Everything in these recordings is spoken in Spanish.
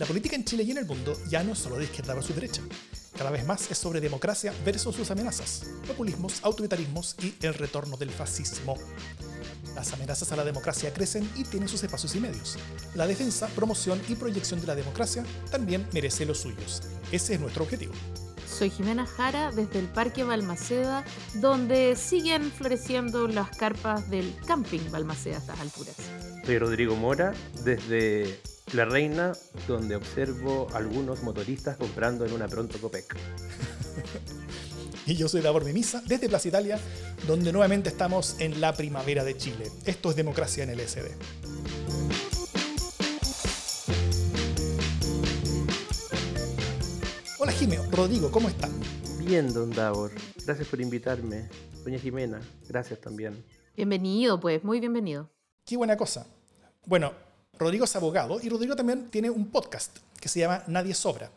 La política en Chile y en el mundo ya no es solo de izquierda versus derecha. Cada vez más es sobre democracia versus sus amenazas, populismos, autoritarismos y el retorno del fascismo. Las amenazas a la democracia crecen y tienen sus espacios y medios. La defensa, promoción y proyección de la democracia también merece los suyos. Ese es nuestro objetivo. Soy Jimena Jara desde el Parque Balmaceda, donde siguen floreciendo las carpas del camping Balmaceda a estas alturas. Soy Rodrigo Mora desde La Reina, donde observo algunos motoristas comprando en una pronto Copec. y yo soy Davor Mimisa desde Plaza Italia, donde nuevamente estamos en la primavera de Chile. Esto es democracia en el SD. Rodrigo, ¿cómo están? Bien, don Davor. Gracias por invitarme. Doña Jimena, gracias también. Bienvenido, pues, muy bienvenido. Qué buena cosa. Bueno, Rodrigo es abogado y Rodrigo también tiene un podcast que se llama Nadie Sobra,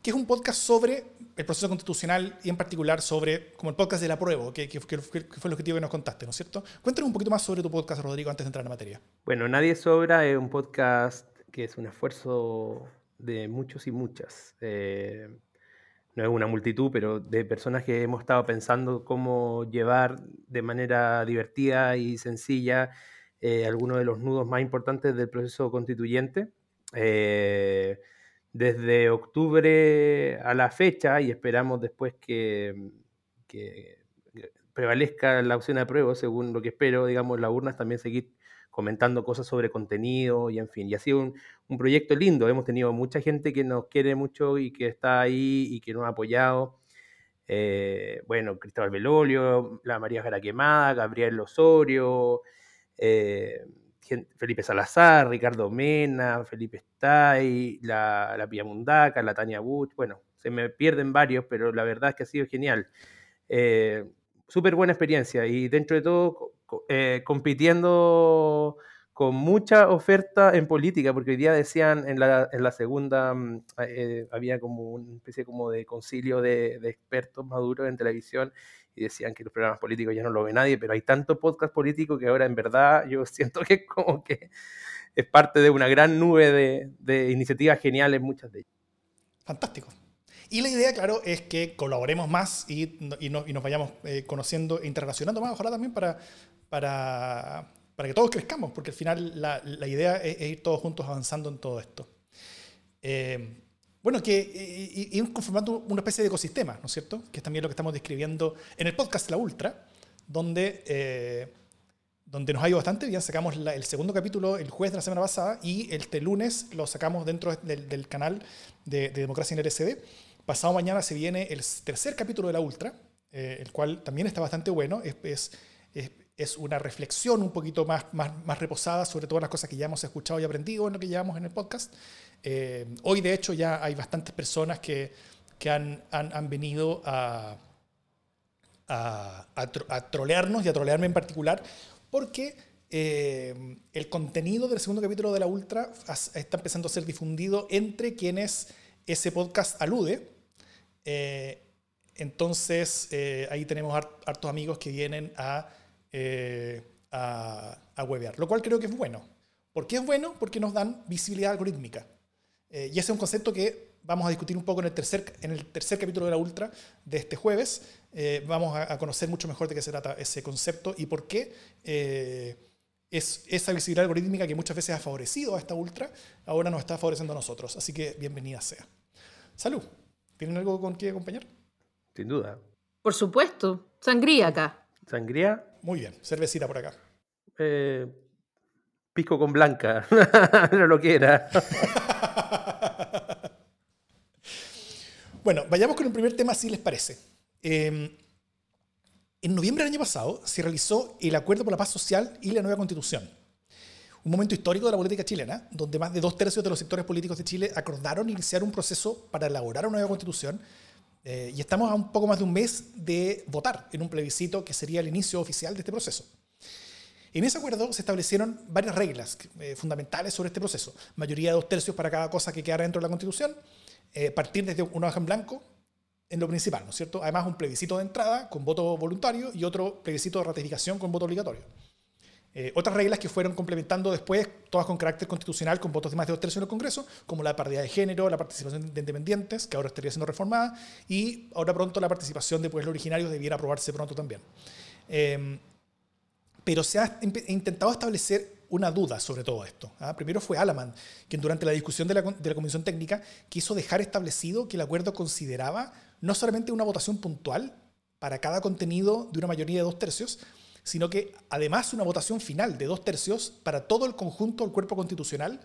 que es un podcast sobre el proceso constitucional y en particular sobre, como el podcast de la prueba, que, que, que, fue el objetivo que nos contaste, ¿no es cierto? Cuéntanos un poquito más sobre tu podcast, Rodrigo, antes de entrar en materia. Bueno, Nadie Sobra es un podcast que es un esfuerzo de muchos y muchas. Eh, no es una multitud, pero de personas que hemos estado pensando cómo llevar de manera divertida y sencilla eh, algunos de los nudos más importantes del proceso constituyente. Eh, desde octubre a la fecha, y esperamos después que, que prevalezca la opción de apruebo, según lo que espero, digamos, las urnas también seguir comentando cosas sobre contenido y en fin. Y ha sido un, un, proyecto lindo. Hemos tenido mucha gente que nos quiere mucho y que está ahí y que nos ha apoyado. Eh, bueno, Cristóbal Belolio, la María Jara Quemada, Gabriel Osorio, eh, Felipe Salazar, Ricardo Mena, Felipe Stay, la, la Pia Mundaca, la Tania Buch. Bueno, se me pierden varios, pero la verdad es que ha sido genial. Eh, Súper buena experiencia y dentro de todo eh, compitiendo con mucha oferta en política, porque hoy día decían en la, en la segunda, eh, había como una especie como de concilio de, de, expertos maduros en televisión y decían que los programas políticos ya no lo ve nadie, pero hay tanto podcast político que ahora en verdad yo siento que como que es parte de una gran nube de, de iniciativas geniales, muchas de ellas. Fantástico. Y la idea, claro, es que colaboremos más y, y, no, y nos vayamos eh, conociendo e interrelacionando más, ojalá también para, para, para, que todos crezcamos, porque al final la, la idea es, es, ir todos juntos avanzando en todo esto. Eh, bueno, que ir conformando una especie de ecosistema, ¿no es cierto? Que es también lo que estamos describiendo en el podcast La Ultra, donde, eh, donde nos ha ido bastante bien. Sacamos la, el segundo capítulo el jueves de la semana pasada y este lunes lo sacamos dentro del, del canal de, de, Democracia en el RSD. Pasado mañana se viene el tercer capítulo de La Ultra, eh, el cual también está bastante bueno. Es, es, es, es, una reflexión un poquito más, más, más reposada sobre todas las cosas que ya hemos escuchado y aprendido en lo que llevamos en el podcast. Eh, hoy, de hecho, ya hay bastantes personas que, que han, han, han, venido a, a, a, tro a, trolearnos y a trolearme en particular, porque eh, el contenido del segundo capítulo de la Ultra está empezando a ser difundido entre quienes ese podcast alude. Eh, entonces, eh, ahí tenemos hartos amigos que vienen a, a, a huevear, lo cual creo que es bueno. ¿Por qué es bueno? Porque nos dan visibilidad algorítmica. Eh, y ese es un concepto que vamos a discutir un poco en el tercer, en el tercer capítulo de la Ultra de este jueves. Eh, vamos a, a, conocer mucho mejor de qué se trata ese concepto y por qué eh, es esa visibilidad algorítmica que muchas veces ha favorecido a esta Ultra, ahora nos está favoreciendo a nosotros. Así que bienvenida sea. Salud. ¿Tienen algo con qué acompañar? Sin duda. Por supuesto. Sangría acá. ¿Sangría? Muy bien. Cervecita por acá. Eh, pisco con blanca. no lo quiera. Bueno, vayamos con el primer tema, si les parece. Eh, en noviembre del año pasado se realizó el Acuerdo por la Paz Social y la nueva Constitución. Un momento histórico de la política chilena, donde más de dos tercios de los sectores políticos de Chile acordaron iniciar un proceso para elaborar una nueva constitución. Eh, y estamos a un poco más de un mes de votar en un plebiscito que sería el inicio oficial de este proceso. En ese acuerdo se establecieron varias reglas eh, fundamentales sobre este proceso. Mayoría de dos tercios para cada cosa que quedara dentro de la Constitución, eh, partir desde una hoja en blanco en lo principal, ¿no es cierto? Además, un plebiscito de entrada con voto voluntario y otro plebiscito de ratificación con voto obligatorio. Eh, otras reglas que fueron complementando después, todas con carácter constitucional, con votos de más de dos tercios en el Congreso, como la paridad de género, la participación de independientes, que ahora estaría siendo reformada, y ahora pronto la participación de pueblos originarios debiera aprobarse pronto también. Em, pero se ha intentado establecer una duda sobre todo esto. ¿ah? Primero fue Alaman, quien durante la discusión de la, de la Comisión Técnica quiso dejar establecido que el acuerdo consideraba no solamente una votación puntual para cada contenido de una mayoría de dos tercios, sino que además una votación final de dos tercios para todo el conjunto del cuerpo constitucional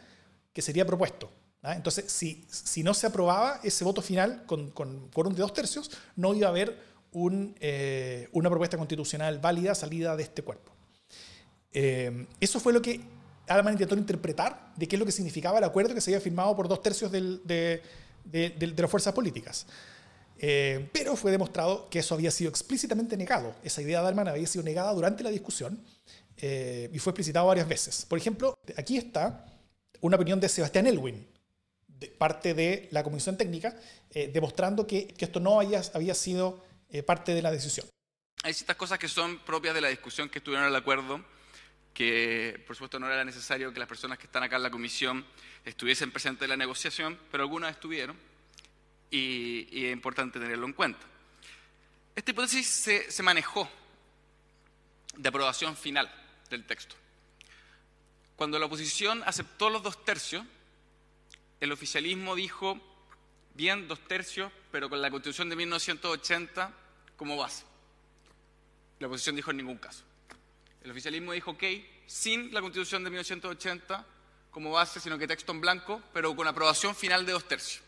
que sería propuesto. ¿ah? Entonces, si, si, no se aprobaba ese voto final con, con quórum de dos tercios, no iba a haber un, eh, una propuesta constitucional válida salida de este cuerpo. Eh, eso fue lo que Alman intentó interpretar de qué es lo que significaba el acuerdo que se había firmado por dos tercios de, de, de, las fuerzas políticas. Eh, pero fue demostrado que eso había sido explícitamente negado. Esa idea de Alman había sido negada durante la discusión eh, y fue explicitado varias veces. Por ejemplo, aquí está una opinión de Sebastián Elwin, de parte de la Comisión Técnica, eh, demostrando que, que, esto no había, había sido parte de la decisión. Hay ciertas cosas que son propias de la discusión que estuvieron en el acuerdo, que por supuesto no era necesario que las personas que están acá en la comisión estuviesen presentes en la negociación, pero algunas estuvieron y, es importante tenerlo en cuenta. Esta hipótesis se, se manejó de aprobación final del texto. Cuando la oposición aceptó los dos tercios, el oficialismo dijo, bien, dos tercios, pero con la constitución de 1980 como base. La oposición dijo en ningún caso. El oficialismo dijo, ok, sin la constitución de 1980 como base, sino que texto en blanco, pero con aprobación final de dos tercios.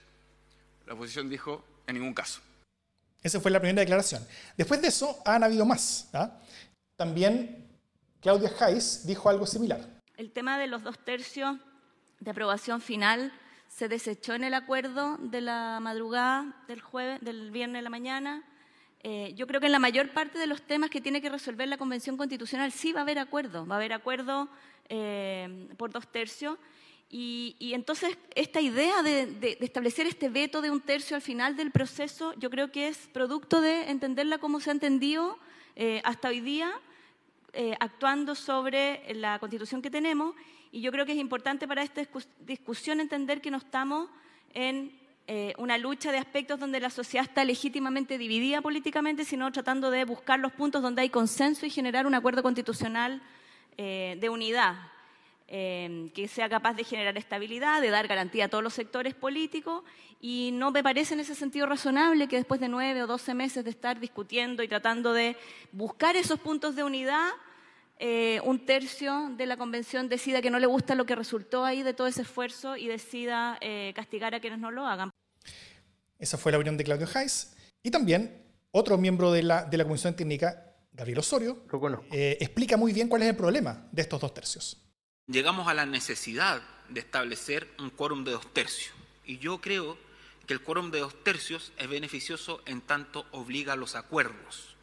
La oposición dijo, en ningún caso. Esa fue la primera declaración. Después de eso han habido más. ¿ah? También Claudia Hayes dijo algo similar. El tema de los dos tercios de aprobación final se desechó en el acuerdo de la madrugada del jueves, del viernes de la mañana. Eh, yo creo que en la mayor parte de los temas que tiene que resolver la Convención Constitucional sí va a haber acuerdo, va a haber acuerdo eh, por dos tercios y, entonces esta idea de, establecer este veto de un tercio al final del proceso, yo creo que es producto de entenderla como se ha entendido eh, hasta hoy día, eh, actuando sobre la constitución que tenemos. Y yo creo que es importante para esta discusión entender que no estamos en eh, una lucha de aspectos donde la sociedad está legítimamente dividida políticamente, sino tratando de buscar los puntos donde hay consenso y generar un acuerdo constitucional de unidad. Em, que sea capaz de generar estabilidad, de dar garantía a todos los sectores políticos y no me parece en ese sentido razonable que después de nueve o doce meses de estar discutiendo y tratando de buscar esos puntos de unidad, eh, un tercio de la convención decida que no le gusta lo que resultó ahí de todo ese esfuerzo y decida eh, castigar a quienes no lo hagan. Esa fue la opinión de Claudio Hayes. Y también otro miembro de la, de la Comisión Técnica, Gabriel Osorio, eh, explica muy bien cuál es el problema de estos dos tercios llegamos a la necesidad de establecer un quórum de dos tercios. Y yo creo que el quórum de dos tercios es beneficioso en tanto obliga a los acuerdos.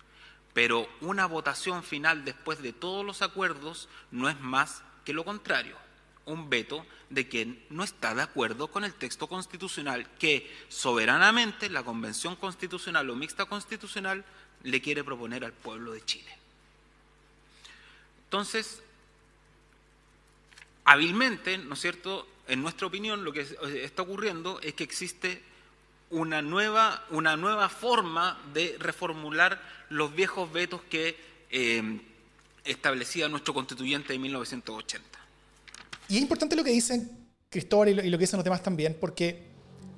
Pero una votación final después de todos los acuerdos no es más que lo contrario, un veto de quien no está de acuerdo con el texto constitucional que soberanamente la Convención Constitucional o Mixta Constitucional le quiere proponer al pueblo de Chile. Entonces, hábilmente, ¿no es cierto? En nuestra opinión, lo que está ocurriendo es que existe una nueva, una nueva forma de reformular los viejos vetos que eh, establecía nuestro constituyente de 1980. Y es importante lo que dicen Cristóbal y lo, que dicen los demás también, porque,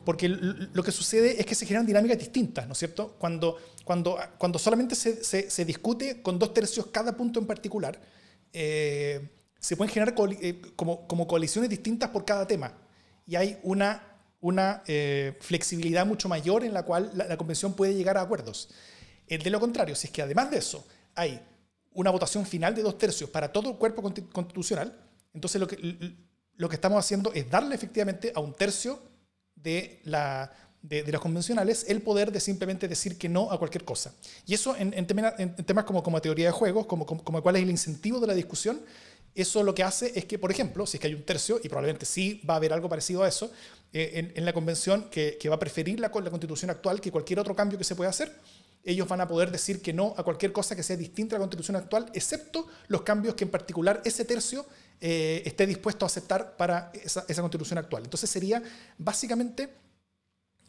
porque lo que sucede es que se generan dinámicas distintas, ¿no es cierto? Cuando, cuando, cuando solamente se, se, discute con dos tercios cada punto en particular, eh, se pueden generar eh, como, como, coaliciones distintas por cada tema. Y hay una, una eh, flexibilidad mucho mayor en la cual la, convención puede llegar a acuerdos. El de lo contrario, si es que además de eso hay una votación final de dos tercios para todo el cuerpo constitucional, entonces lo que, lo que estamos haciendo es darle efectivamente a un tercio de, la, de, los convencionales el poder de simplemente decir que no a cualquier cosa. Y eso en, en, temas como, como teoría de juegos, como, como, como cuál es el incentivo de la discusión, eso lo que hace es que, por ejemplo, si es que hay un tercio, y probablemente sí va a haber algo parecido a eso, eh, en, la convención que, va a preferir la, la, constitución actual que cualquier otro cambio que se pueda hacer, ellos van a poder decir que no a cualquier cosa que sea distinta a la constitución actual, excepto los cambios que en particular ese tercio eh, esté dispuesto a aceptar para esa, constitución actual. Entonces sería básicamente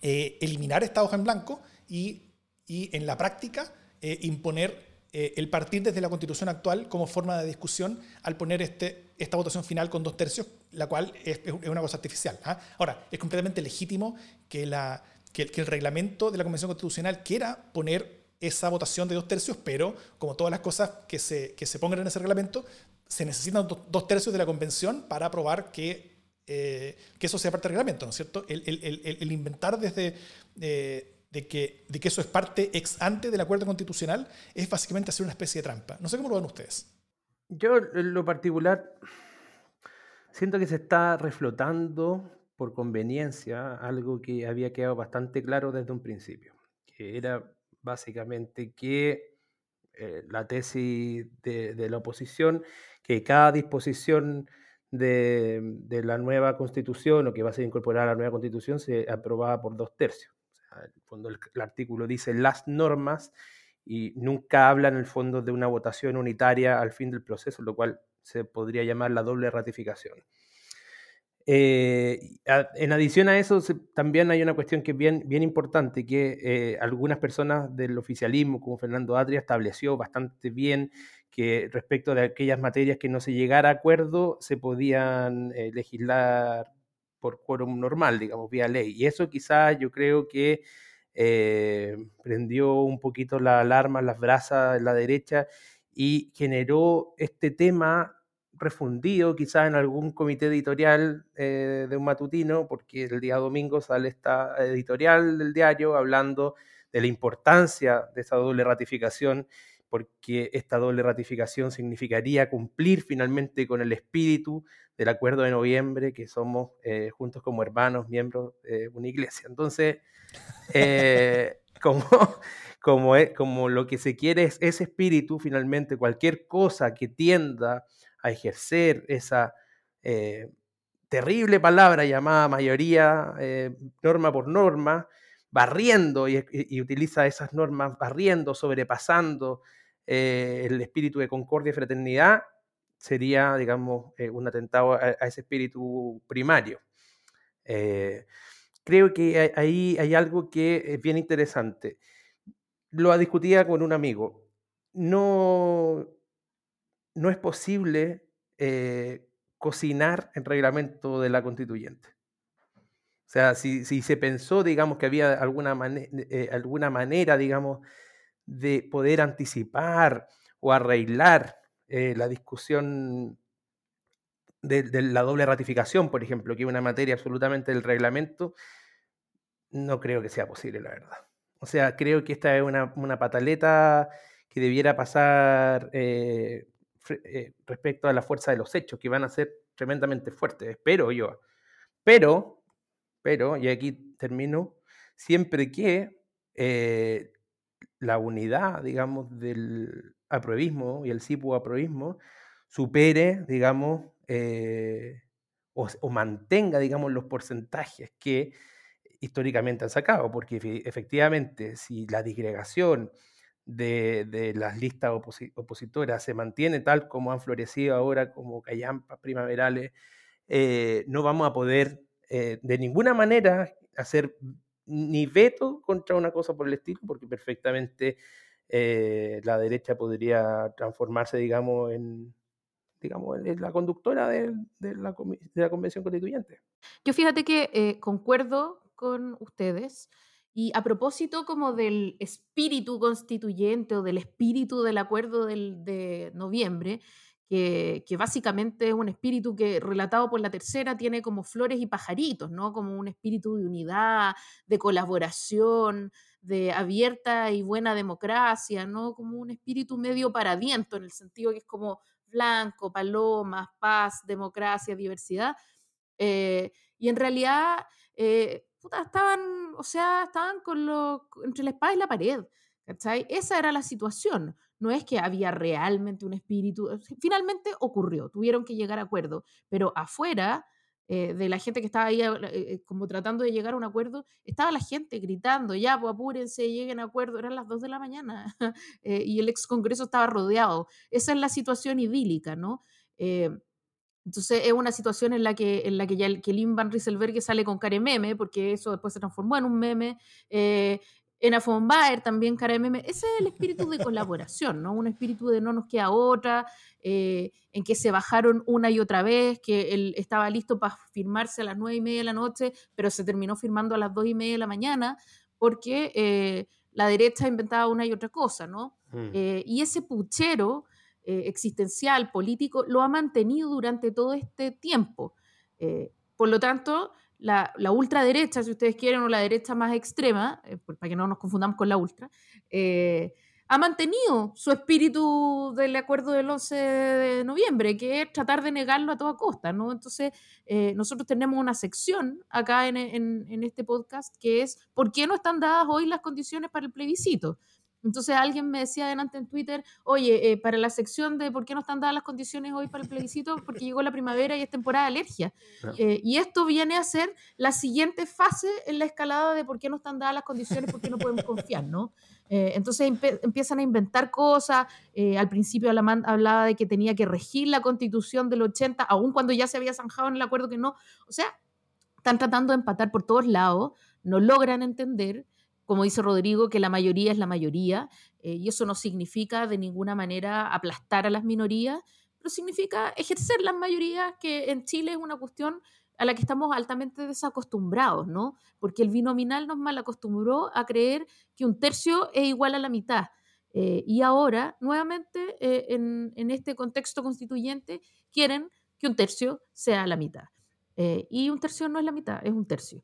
eh, eliminar esta hoja en blanco y, en la práctica imponer el partir desde la constitución actual como forma de discusión al poner este, esta votación final con dos tercios, la cual es, una cosa artificial. ¿ah? Ahora, es completamente legítimo que, el reglamento de la Convención Constitucional quiera poner esa votación de dos tercios, pero como todas las cosas que se, pongan en ese reglamento, se necesitan dos tercios de la convención para aprobar que, eh, que eso sea parte del reglamento, ¿no es cierto? El, inventar desde eh, de, que, de eso es parte ex ante del acuerdo constitucional es básicamente hacer una especie de trampa. No sé cómo lo ven ustedes. Yo, en lo particular, siento que se está reflotando por conveniencia algo que había quedado bastante claro desde un principio, que era básicamente que eh, la tesis de, de la oposición que cada disposición de, la nueva constitución o que va a ser incorporada a la nueva constitución se aprobaba por dos tercios. El el, artículo dice las normas y nunca habla en el fondo de una votación unitaria al fin del proceso, lo cual se podría llamar la doble ratificación. Eh, en adición a eso, también hay una cuestión que es bien, bien importante, que eh, algunas personas del oficialismo, como Fernando Atria, estableció bastante bien que respecto de aquellas materias que no se llegara a acuerdo, se podían eh, legislar por quórum normal, digamos, vía ley. Y eso quizás yo creo que eh, prendió un poquito la alarma, las brasas en la derecha y generó este tema refundido quizás en algún comité editorial eh, de un matutino, porque el día domingo sale esta editorial del diario hablando de la importancia de esa doble ratificación porque esta doble ratificación significaría cumplir finalmente con el espíritu del acuerdo de noviembre, que somos eh, juntos como hermanos, miembros de una iglesia. Entonces, eh, como, como, como lo que se quiere es ese espíritu, finalmente cualquier cosa que tienda a ejercer esa eh, terrible palabra llamada mayoría, norma por norma, barriendo y, utiliza esas normas barriendo, sobrepasando eh, el espíritu de concordia y fraternidad sería, digamos, eh, un atentado a, ese espíritu primario. Eh, creo que ahí hay algo que es bien interesante. Lo discutía con un amigo. No, no es posible cocinar el reglamento de la constituyente. O sea, si, si, se pensó, digamos, que había alguna, alguna manera, digamos, de poder anticipar o arreglar eh, la discusión de, la doble ratificación, por ejemplo, que es una materia absolutamente del reglamento, no creo que sea posible, la verdad. O sea, creo que esta es una, pataleta que debiera pasar eh, eh, respecto a la fuerza de los hechos, que van a ser tremendamente fuertes, espero yo. Pero, pero, y aquí termino, siempre que la unidad, digamos, del aprovismo y el CIPU aprovismo supere, digamos, eh, o, mantenga, digamos, los porcentajes que históricamente han sacado, porque efectivamente si la disgregación de, las listas opositoras se mantiene tal como han florecido ahora como callampas primaverales, eh, no vamos a poder eh, de ninguna manera hacer ni veto contra una cosa por el estilo, porque perfectamente eh, la derecha podría transformarse, digamos, en, digamos, en la conductora de, la, de la, Convención Constituyente. Yo fíjate que eh, concuerdo con ustedes. Y a propósito como del espíritu constituyente o del espíritu del acuerdo del, de noviembre, que, básicamente es un espíritu que, relatado por la tercera, tiene como flores y pajaritos, ¿no? Como un espíritu de unidad, de colaboración, de abierta y buena democracia, ¿no? Como un espíritu medio paradiento, en el sentido que es como blanco, palomas, paz, democracia, diversidad. Eh, y en realidad, eh, estaban, o sea, estaban con lo, entre la espada y la pared. ¿cachai? Esa era la situación no es que había realmente un espíritu, finalmente ocurrió, tuvieron que llegar a acuerdo, pero afuera eh, de la gente que estaba ahí eh, como tratando de llegar a un acuerdo, estaba la gente gritando, ya, pues apúrense, lleguen a acuerdo, eran las 2 de la mañana y el ex Congreso estaba rodeado. Esa es la situación idílica, ¿no? Entonces es una situación en la que, en la que ya el, que Lynn Van Rieselberg sale con cara meme, porque eso después se transformó en un meme. Eh, en von Baer también cara meme. Ese es el espíritu de colaboración, ¿no? Un espíritu de no nos queda otra, eh, en que se bajaron una y otra vez, que él estaba listo para firmarse a las nueve y media de la noche, pero se terminó firmando a las dos y media de la mañana, porque eh, la derecha inventaba una y otra cosa, ¿no? Mm. y ese puchero eh, existencial, político, lo ha mantenido durante todo este tiempo. Eh, por lo tanto, la, ultraderecha, si ustedes quieren, o la derecha más extrema, eh, para que no nos confundamos con la ultra, ha mantenido su espíritu del acuerdo del 11 de noviembre, que es tratar de negarlo a toda costa, ¿no? Entonces, nosotros tenemos una sección acá en, en, este podcast que es ¿por qué no están dadas hoy las condiciones para el plebiscito? Entonces alguien me decía adelante en Twitter, oye, eh, para la sección de por qué no están dadas las condiciones hoy para el plebiscito, porque llegó la primavera y es temporada de alergia. Eh, y esto viene a ser la siguiente fase en la escalada de por qué no están dadas las condiciones, por qué no podemos confiar, ¿no? Eh, entonces empiezan a inventar cosas. al principio hablaba de que tenía que regir la constitución del 80, aun cuando ya se había zanjado en el acuerdo que no. O sea, están tratando de empatar por todos lados, no logran entender como dice Rodrigo, que la mayoría es la mayoría, eh, y eso no significa de ninguna manera aplastar a las minorías, pero significa ejercer las mayorías, que en Chile es una cuestión a la que estamos altamente desacostumbrados, ¿no? Porque el binominal nos mal acostumbró a creer que un tercio es igual a la mitad. Eh, y ahora, nuevamente, eh, en, este contexto constituyente, quieren que un tercio sea la mitad. y un tercio no es la mitad, es un tercio.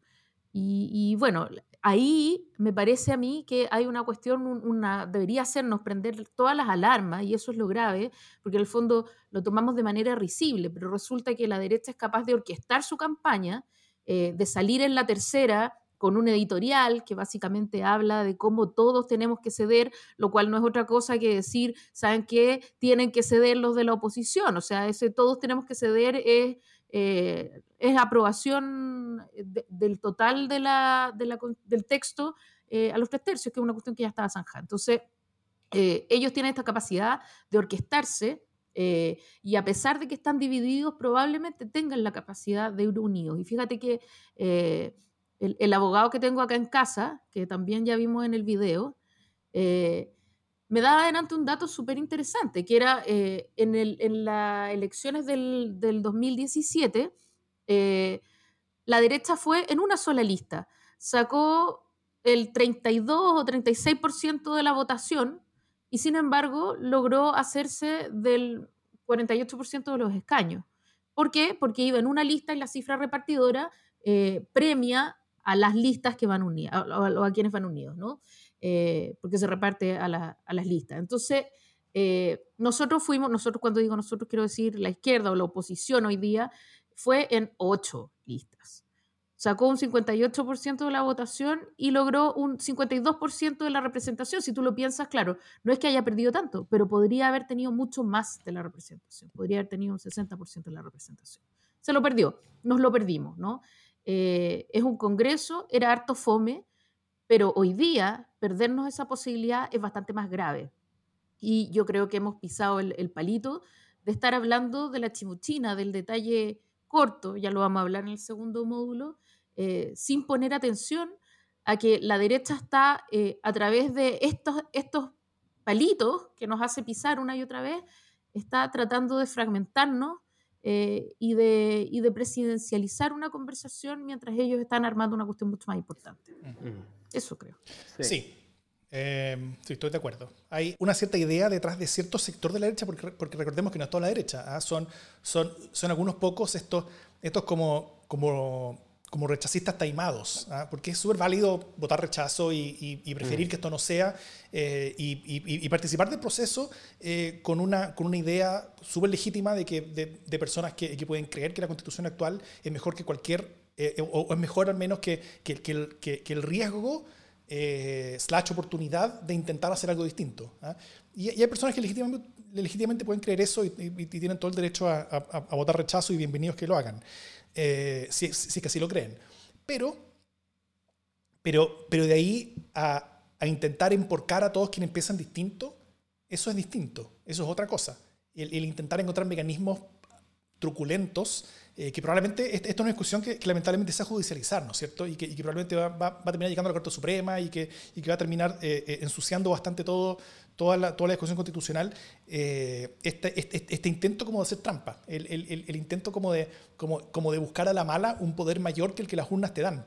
Y, bueno, ahí me parece a mí que hay una cuestión, una, debería hacernos prender todas las alarmas, y eso es lo grave, porque en el fondo lo tomamos de manera risible, pero resulta que la derecha es capaz de orquestar su campaña, eh, de salir en la tercera con un editorial que básicamente habla de cómo todos tenemos que ceder, lo cual no es otra cosa que decir, ¿saben qué? Tienen que ceder los de la oposición, o sea, ese todos tenemos que ceder es es aprobación del total del texto eh, a los tres tercios, que es una cuestión que ya estaba zanjada. Entonces, eh, ellos tienen esta capacidad de orquestarse y a pesar de que están divididos, probablemente tengan la capacidad de ir unidos. Y fíjate que el, abogado que tengo acá en casa, que también ya vimos en el video, me daba adelante un dato súper interesante, que era eh, en, en las elecciones del, del 2017, eh, la derecha fue en una sola lista. Sacó el 32 o 36% de la votación y sin embargo logró hacerse del 48% de los escaños. ¿Por qué? Porque iba en una lista y la cifra repartidora eh, premia a las listas que van unidas, o a, quienes van unidos, ¿no? Eh, porque se reparte a, las listas. Entonces, eh, nosotros fuimos, nosotros cuando digo nosotros quiero decir la izquierda o la oposición hoy día, fue en ocho listas. Sacó un 58% de la votación y logró un 52% de la representación. Si tú lo piensas, claro, no es que haya perdido tanto, pero podría haber tenido mucho más de la representación. Podría haber tenido un 60% de la representación. Se lo perdió, nos lo perdimos, ¿no? Eh, es un congreso, era harto fome, pero hoy día perdernos esa posibilidad es bastante más grave. Y yo creo que hemos pisado el, palito de estar hablando de la chimuchina, del detalle corto, ya lo vamos a hablar en el segundo módulo, eh, sin poner atención a que la derecha está eh, a través de estos, estos palitos que nos hace pisar una y otra vez, está tratando de fragmentarnos eh, y, de, y de presidencializar una conversación mientras ellos están armando una cuestión mucho más importante. Eso creo. Sí. Em, sí. estoy de acuerdo. Hay una cierta idea detrás de cierto sector de la derecha, porque, porque recordemos que no es toda la derecha, ¿ah? son, son, son algunos pocos estos, estos como, como, como rechazistas taimados, ¿ah? porque es súper válido votar rechazo y, y, preferir mm. que esto no sea eh, y, y, participar del proceso eh, con, una, con una idea súper legítima de, que, de, de personas que, que pueden creer que la constitución actual es mejor que cualquier eh, o, es mejor al menos que, que, el, que, el, riesgo eh, slash oportunidad de intentar hacer algo distinto. ¿ah? Y, hay personas que legítimamente, legítimamente pueden creer eso y, tienen todo el derecho a, a, votar rechazo y bienvenidos que lo hagan. Eh, si, si, es que así lo creen. Pero, pero, pero de ahí a, a intentar emporcar a todos quienes piensan distinto, eso es distinto, eso es otra cosa. El, el intentar encontrar mecanismos truculentos, eh, que probablemente esto es una discusión que, lamentablemente se va judicializar, ¿no es cierto? Y que, probablemente va, va, a terminar llegando a la Corte Suprema y que, y que va a terminar eh, eh, ensuciando bastante todo, toda, la, toda la discusión constitucional, este, este, este, intento como de hacer trampa, el, el, el, intento como de, como, como de buscar a la mala un poder mayor que el que las urnas te dan.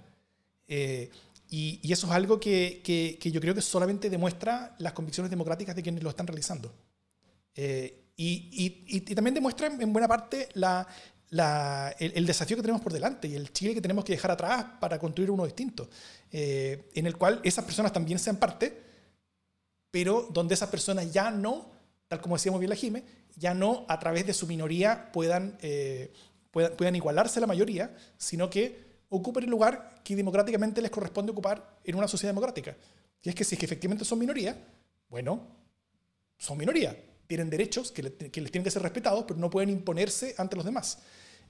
Y, y, eso es algo que, que, que, yo creo que solamente demuestra las convicciones democráticas de quienes lo están realizando. Y, y, también demuestra en buena parte la, el, desafío que tenemos por delante y el Chile que tenemos que dejar atrás para construir uno distinto, eh, en el cual esas personas también sean parte, pero donde esas personas ya no, tal como decíamos bien la Jime, ya no a través de su minoría puedan, eh, puedan, puedan, igualarse a la mayoría, sino que ocupen el lugar que democráticamente les corresponde ocupar en una sociedad democrática. Y es que si es que efectivamente son minoría, bueno, son minoría, tienen derechos que, les tienen que ser respetados, pero no pueden imponerse ante los demás.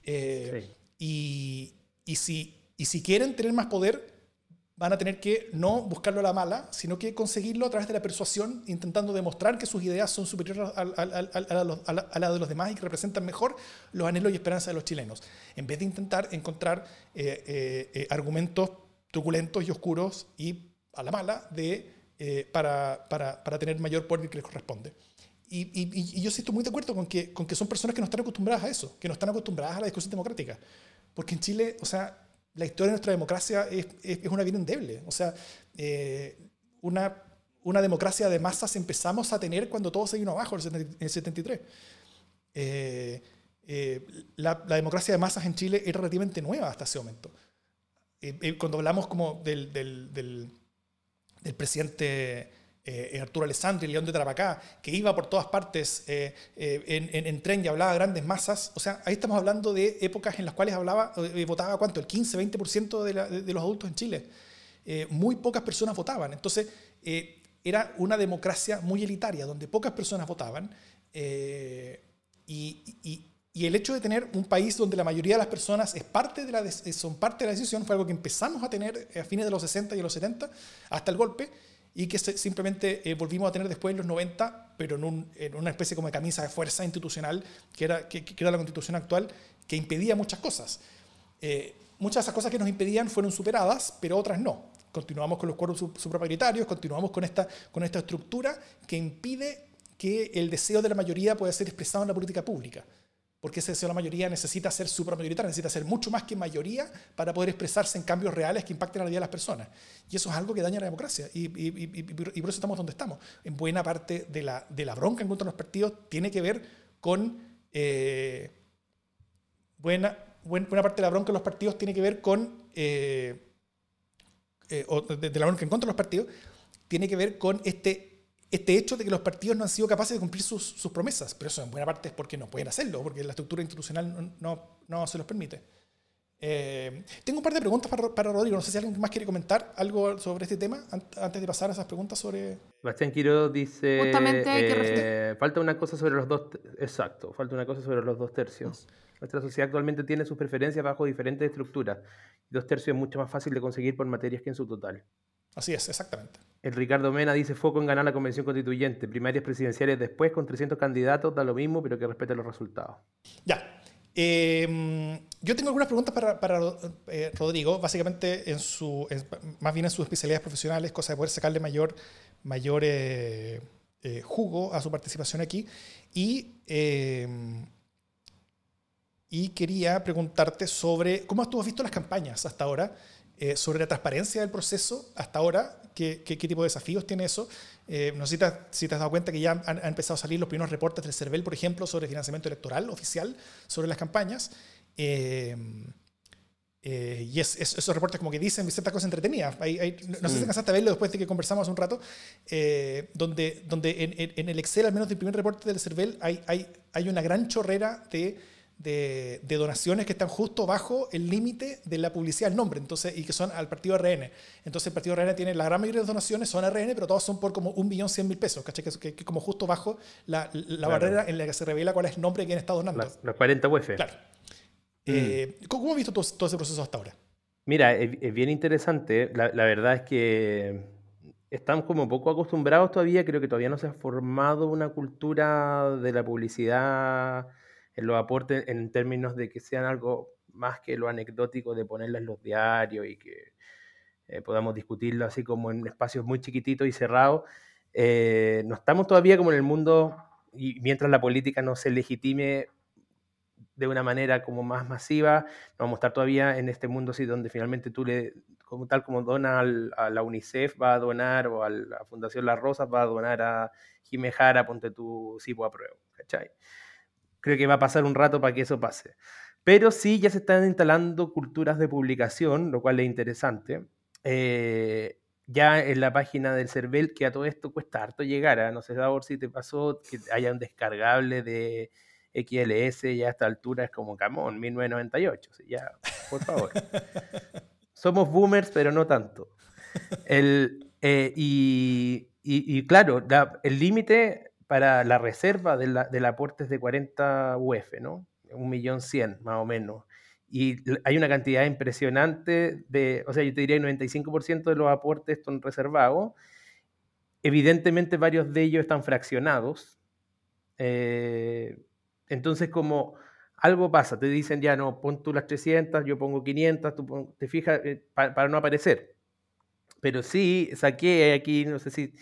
Eh, y, y, si, y si quieren tener más poder, van a tener que no buscarlo a la mala, sino que conseguirlo a través de la persuasión, intentando demostrar que sus ideas son superiores a, la, de los demás y que representan mejor los anhelos y esperanzas de los chilenos, en vez de intentar encontrar eh, eh, argumentos truculentos y oscuros y a la mala de, para, para, para tener mayor poder que les corresponde. Y, yo sí estoy muy de acuerdo con que, con que son personas que no están acostumbradas a eso, que no están acostumbradas a la discusión democrática. Porque en Chile, o sea, la historia de nuestra democracia es, es, una vida endeble. O sea, eh, una, una democracia de masas empezamos a tener cuando todo se vino abajo en el 73. Eh, eh, la, la, democracia de masas en Chile es relativamente nueva hasta ese momento. cuando hablamos como del, del, del, del presidente eh, Arturo Alessandri, León de Tarapacá, que iba por todas partes eh, eh, en, en, tren y hablaba a grandes masas. O sea, ahí estamos hablando de épocas en las cuales hablaba, votaba cuánto, el 15-20% de, de, los adultos en Chile. muy pocas personas votaban. Entonces, era una democracia muy elitaria, donde pocas personas votaban. Y, el hecho de tener un país donde la mayoría de las personas es parte de la, son parte de la decisión fue algo que empezamos a tener a fines de los 60 y los 70, hasta el golpe y que simplemente eh, volvimos a tener después en los 90, pero en, una especie como de camisa de fuerza institucional, que era, que, era la constitución actual, que impedía muchas cosas. Eh, muchas de esas cosas que nos impedían fueron superadas, pero otras no. Continuamos con los cuerpos supraparitarios, continuamos con esta, con esta estructura que impide que el deseo de la mayoría pueda ser expresado en la política pública porque de la mayoría necesita ser supramayoritaria, necesita ser mucho más que mayoría para poder expresarse en cambios reales que impacten la vida de las personas. Y eso es algo que daña la democracia, y, por eso estamos donde estamos. En buena parte de la, bronca en contra los partidos tiene que ver con... Buena, buena parte de la bronca de los partidos tiene que ver con... De, de la bronca en contra de los partidos tiene que ver con este este hecho de que los partidos no han sido capaces de cumplir sus, sus, promesas, pero eso en buena parte es porque no pueden hacerlo, porque la estructura institucional no, no, se los permite. Eh, tengo un par de preguntas para, para, Rodrigo, no sé si alguien más quiere comentar algo sobre este tema antes de pasar a esas preguntas sobre... Bastián Quiro dice... Justamente eh, falta una cosa sobre los dos... Exacto, falta una cosa sobre los dos tercios. Nuestra sociedad actualmente tiene sus preferencias bajo diferentes estructuras. Dos tercios es mucho más fácil de conseguir por materias que en su total. Así es, exactamente. El Ricardo Mena dice foco en ganar la convención constituyente, primarias presidenciales después con 300 candidatos, da lo mismo, pero que respete los resultados. Ya. Em, yo tengo algunas preguntas para, para eh, Rodrigo, básicamente en su, más bien en sus especialidades profesionales, cosa de poder sacarle mayor, mayor eh, eh, jugo a su participación aquí. Y, em, y quería preguntarte sobre cómo tú has visto las campañas hasta ahora eh, sobre la transparencia del proceso hasta ahora, qué, qué, tipo de desafíos tiene eso. Eh, no sé si te, has dado cuenta que ya han, empezado a salir los primeros reportes del CERVEL, por ejemplo, sobre financiamiento electoral oficial, sobre las campañas. Eh, y es, esos reportes como que dicen ciertas cosas entretenidas. no sé si te cansaste de verlo después de que conversamos hace un rato, donde, donde en, en, el Excel, al menos del primer reporte del CERVEL, hay, hay, hay una gran chorrera de de, donaciones que están justo bajo el límite de la publicidad del nombre, entonces, y que son al partido RN. Entonces el partido RN tiene la gran mayoría de las donaciones, son RN, pero todas son por como un millón cien mil pesos, ¿cachai? Que, que, como justo bajo la, la barrera en la que se revela cuál es el nombre de quien está donando. Los 40 UF. Claro. Eh, ¿Cómo has visto todo, ese proceso hasta ahora? Mira, es, bien interesante. La, la, verdad es que estamos como poco acostumbrados todavía. Creo que todavía no se ha formado una cultura de la publicidad los aportes en términos de que sean algo más que lo anecdótico de ponerla en los diarios y que eh, podamos discutirlo así como en espacios muy chiquititos y cerrados. Eh, no estamos todavía como en el mundo, y mientras la política no se legitime de una manera como más masiva, vamos a estar todavía en este mundo así donde finalmente tú le, como tal como dona a la UNICEF va a donar o a la Fundación Las Rosas va a donar a Jimejara, ponte tu Sipo a prueba, ¿cachai? Creo que va a pasar un rato para que eso pase. Pero sí ya se están instalando culturas de publicación, lo cual es interesante. Eh, ya en la página del CERVEL, que a todo esto cuesta harto llegar, ¿ah? no sé por si te pasó que haya un descargable de XLS ya a esta altura es como Camón, 1998, ya, por favor. Somos boomers, pero no tanto. El, eh, y, claro, el límite para la reserva del aporte de 40 UF, ¿no? Un millón cien, más o menos y hay una cantidad impresionante de, o sea, yo te diría el 95% de los aportes están reservados. Evidentemente varios de ellos están fraccionados. Eh, entonces, como algo pasa, te dicen ya no, pon tú las 300, yo pongo 500, tú te fijas, eh, para, no aparecer. Pero sí, saqué aquí, no sé si,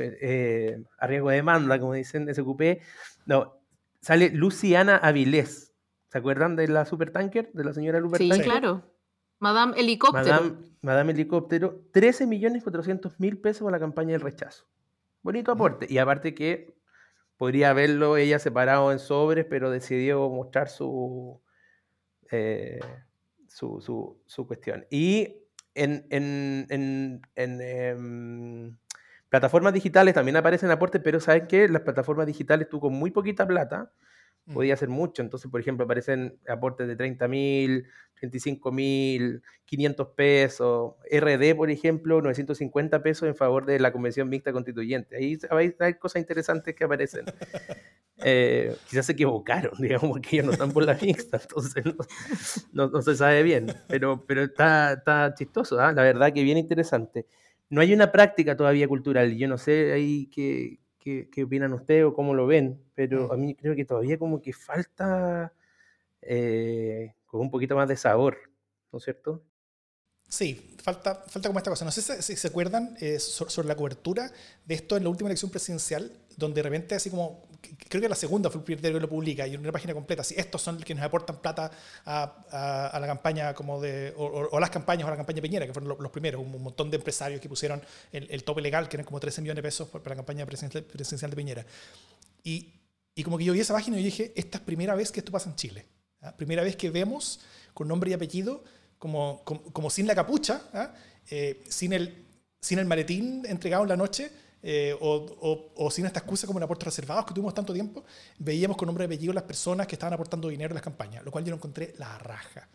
eh, a riesgo de demanda, como dicen, SQP, no, sale Luciana Avilés ¿Se acuerdan de la supertanker? De la señora Supertanker. Sí, claro. Madame Helicóptero. Madame, Helicóptero. 13 millones 400 mil pesos para la campaña del rechazo. Bonito aporte. Y aparte que podría haberlo ella separado en sobres, pero decidió mostrar su, eh, su, cuestión. Y en, en, em, plataformas digitales también aparecen aportes, pero ¿saben qué? Las plataformas digitales tú con muy poquita plata Mm. podía ser mucho. Entonces, por ejemplo, aparecen aportes de 30 mil, 35 mil, 500 pesos. RD, por ejemplo, 950 pesos en favor de la Convención Mixta Constituyente. Ahí hay, cosas interesantes que aparecen. Eh, quizás se equivocaron, digamos, porque ellos no están por la mixta, entonces no, se sabe bien. Pero, pero está, está chistoso, ¿ah? la verdad que bien interesante. No hay una práctica todavía cultural. Yo no sé ahí qué, qué, opinan ustedes o cómo lo ven, pero mm. a mí creo que todavía como que falta eh, como un poquito más de sabor, ¿no es cierto? Sí, falta, falta como esta cosa. No sé si, se acuerdan eh, sobre, la cobertura de esto en la última elección presidencial, donde de repente así como, creo que la segunda fue el primer que lo publica, y una página completa, así, estos son los que nos aportan plata a, la campaña como de, o, las campañas o la campaña Peñera, que fueron los, primeros, un, montón de empresarios que pusieron el, tope legal, que eran como 13 millones de pesos para la campaña presidencial, de Peñera. Y, y, como que yo vi esa página y dije, esta es primera vez que esto pasa en Chile. ¿ah? Primera vez que vemos con nombre y apellido como, como, sin la capucha, ¿ah? eh, sin, el, sin el maletín entregado en la noche, eh, o, o, sin esta excusa como en aportes reservados que tuvimos tanto tiempo, veíamos con nombre y apellido las personas que estaban aportando dinero en las campañas, lo cual yo lo encontré la raja.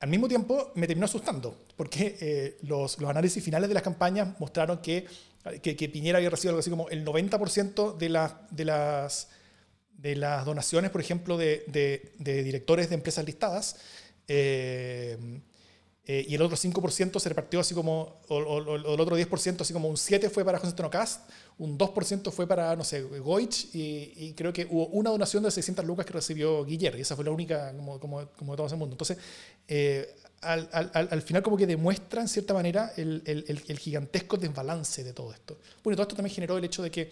Al mismo tiempo me terminó asustando, porque eh, los, los, análisis finales de las campañas mostraron que, que, Piñera había recibido algo así como el 90% de, la, de, las, de las donaciones, por ejemplo, de, de, de directores de empresas listadas, eh, eh, y el otro 5% se repartió así como, o, el otro 10%, así como un 7% fue para José Antonio Cast, un 2% fue para, no sé, Goich, y, creo que hubo una donación de 600 lucas que recibió Guillermo, y esa fue la única como, como, como de todo ese mundo. Entonces, eh, al, al, al, final como que demuestra en cierta manera el, el, el, gigantesco desbalance de todo esto. Bueno, todo esto también generó el hecho de que,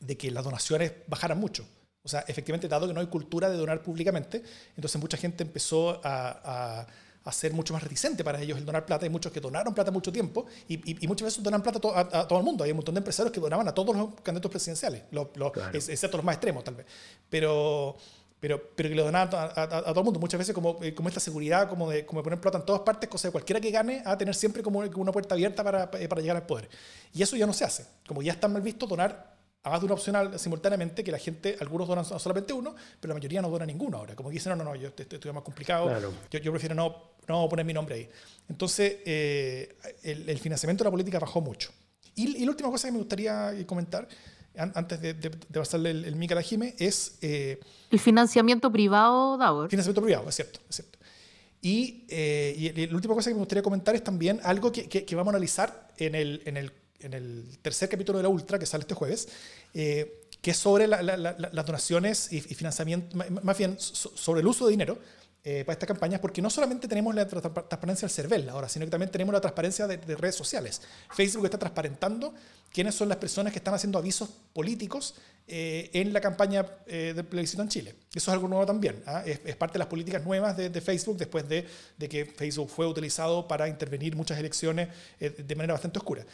de que las donaciones bajaran mucho. O sea, efectivamente, dado que no hay cultura de donar públicamente, entonces mucha gente empezó a, a, ser mucho más reticente para ellos el donar plata. Hay muchos que donaron plata mucho tiempo y, y, muchas veces donan plata a, todo el mundo. Hay un montón de empresarios que donaban a todos los candidatos presidenciales, excepto los más extremos tal vez. Pero, pero, pero que lo donaban a, todo el mundo. Muchas veces como, eh, como esta seguridad, como de, como poner plata en todas partes, cosa de cualquiera que gane, a tener siempre como una puerta abierta para, eh, para llegar al poder. Y eso ya no se hace. Como ya está mal visto donar hagas de una opcional simultáneamente que la gente, algunos donan solamente uno, pero la mayoría no dona ninguno ahora. Como que dicen, no, no, no, yo estoy más complicado, yo, yo, prefiero no, no poner mi nombre ahí. Entonces, eh, el, financiamiento de la política bajó mucho. Y, y, la última cosa que me gustaría comentar antes de, pasarle el, el mic a la Jime, es... el financiamiento privado, Davor. Financiamiento privado, es cierto, es cierto. Y, y, la última cosa que me gustaría comentar es también algo que, que, vamos a analizar en el, en, el, en el, tercer capítulo de la Ultra, que sale este jueves, que es sobre las donaciones y, financiamiento, más bien sobre el uso de dinero eh, para estas campañas, porque no solamente tenemos la transparencia del CERVEL ahora, sino que también tenemos la transparencia de, redes sociales. Facebook está transparentando quiénes son las personas que están haciendo avisos políticos eh, en la campaña eh, del plebiscito en Chile. Eso es algo nuevo también. ¿ah? Es, parte de las políticas nuevas de, Facebook después de, de, que Facebook fue utilizado para intervenir muchas elecciones de manera bastante oscura.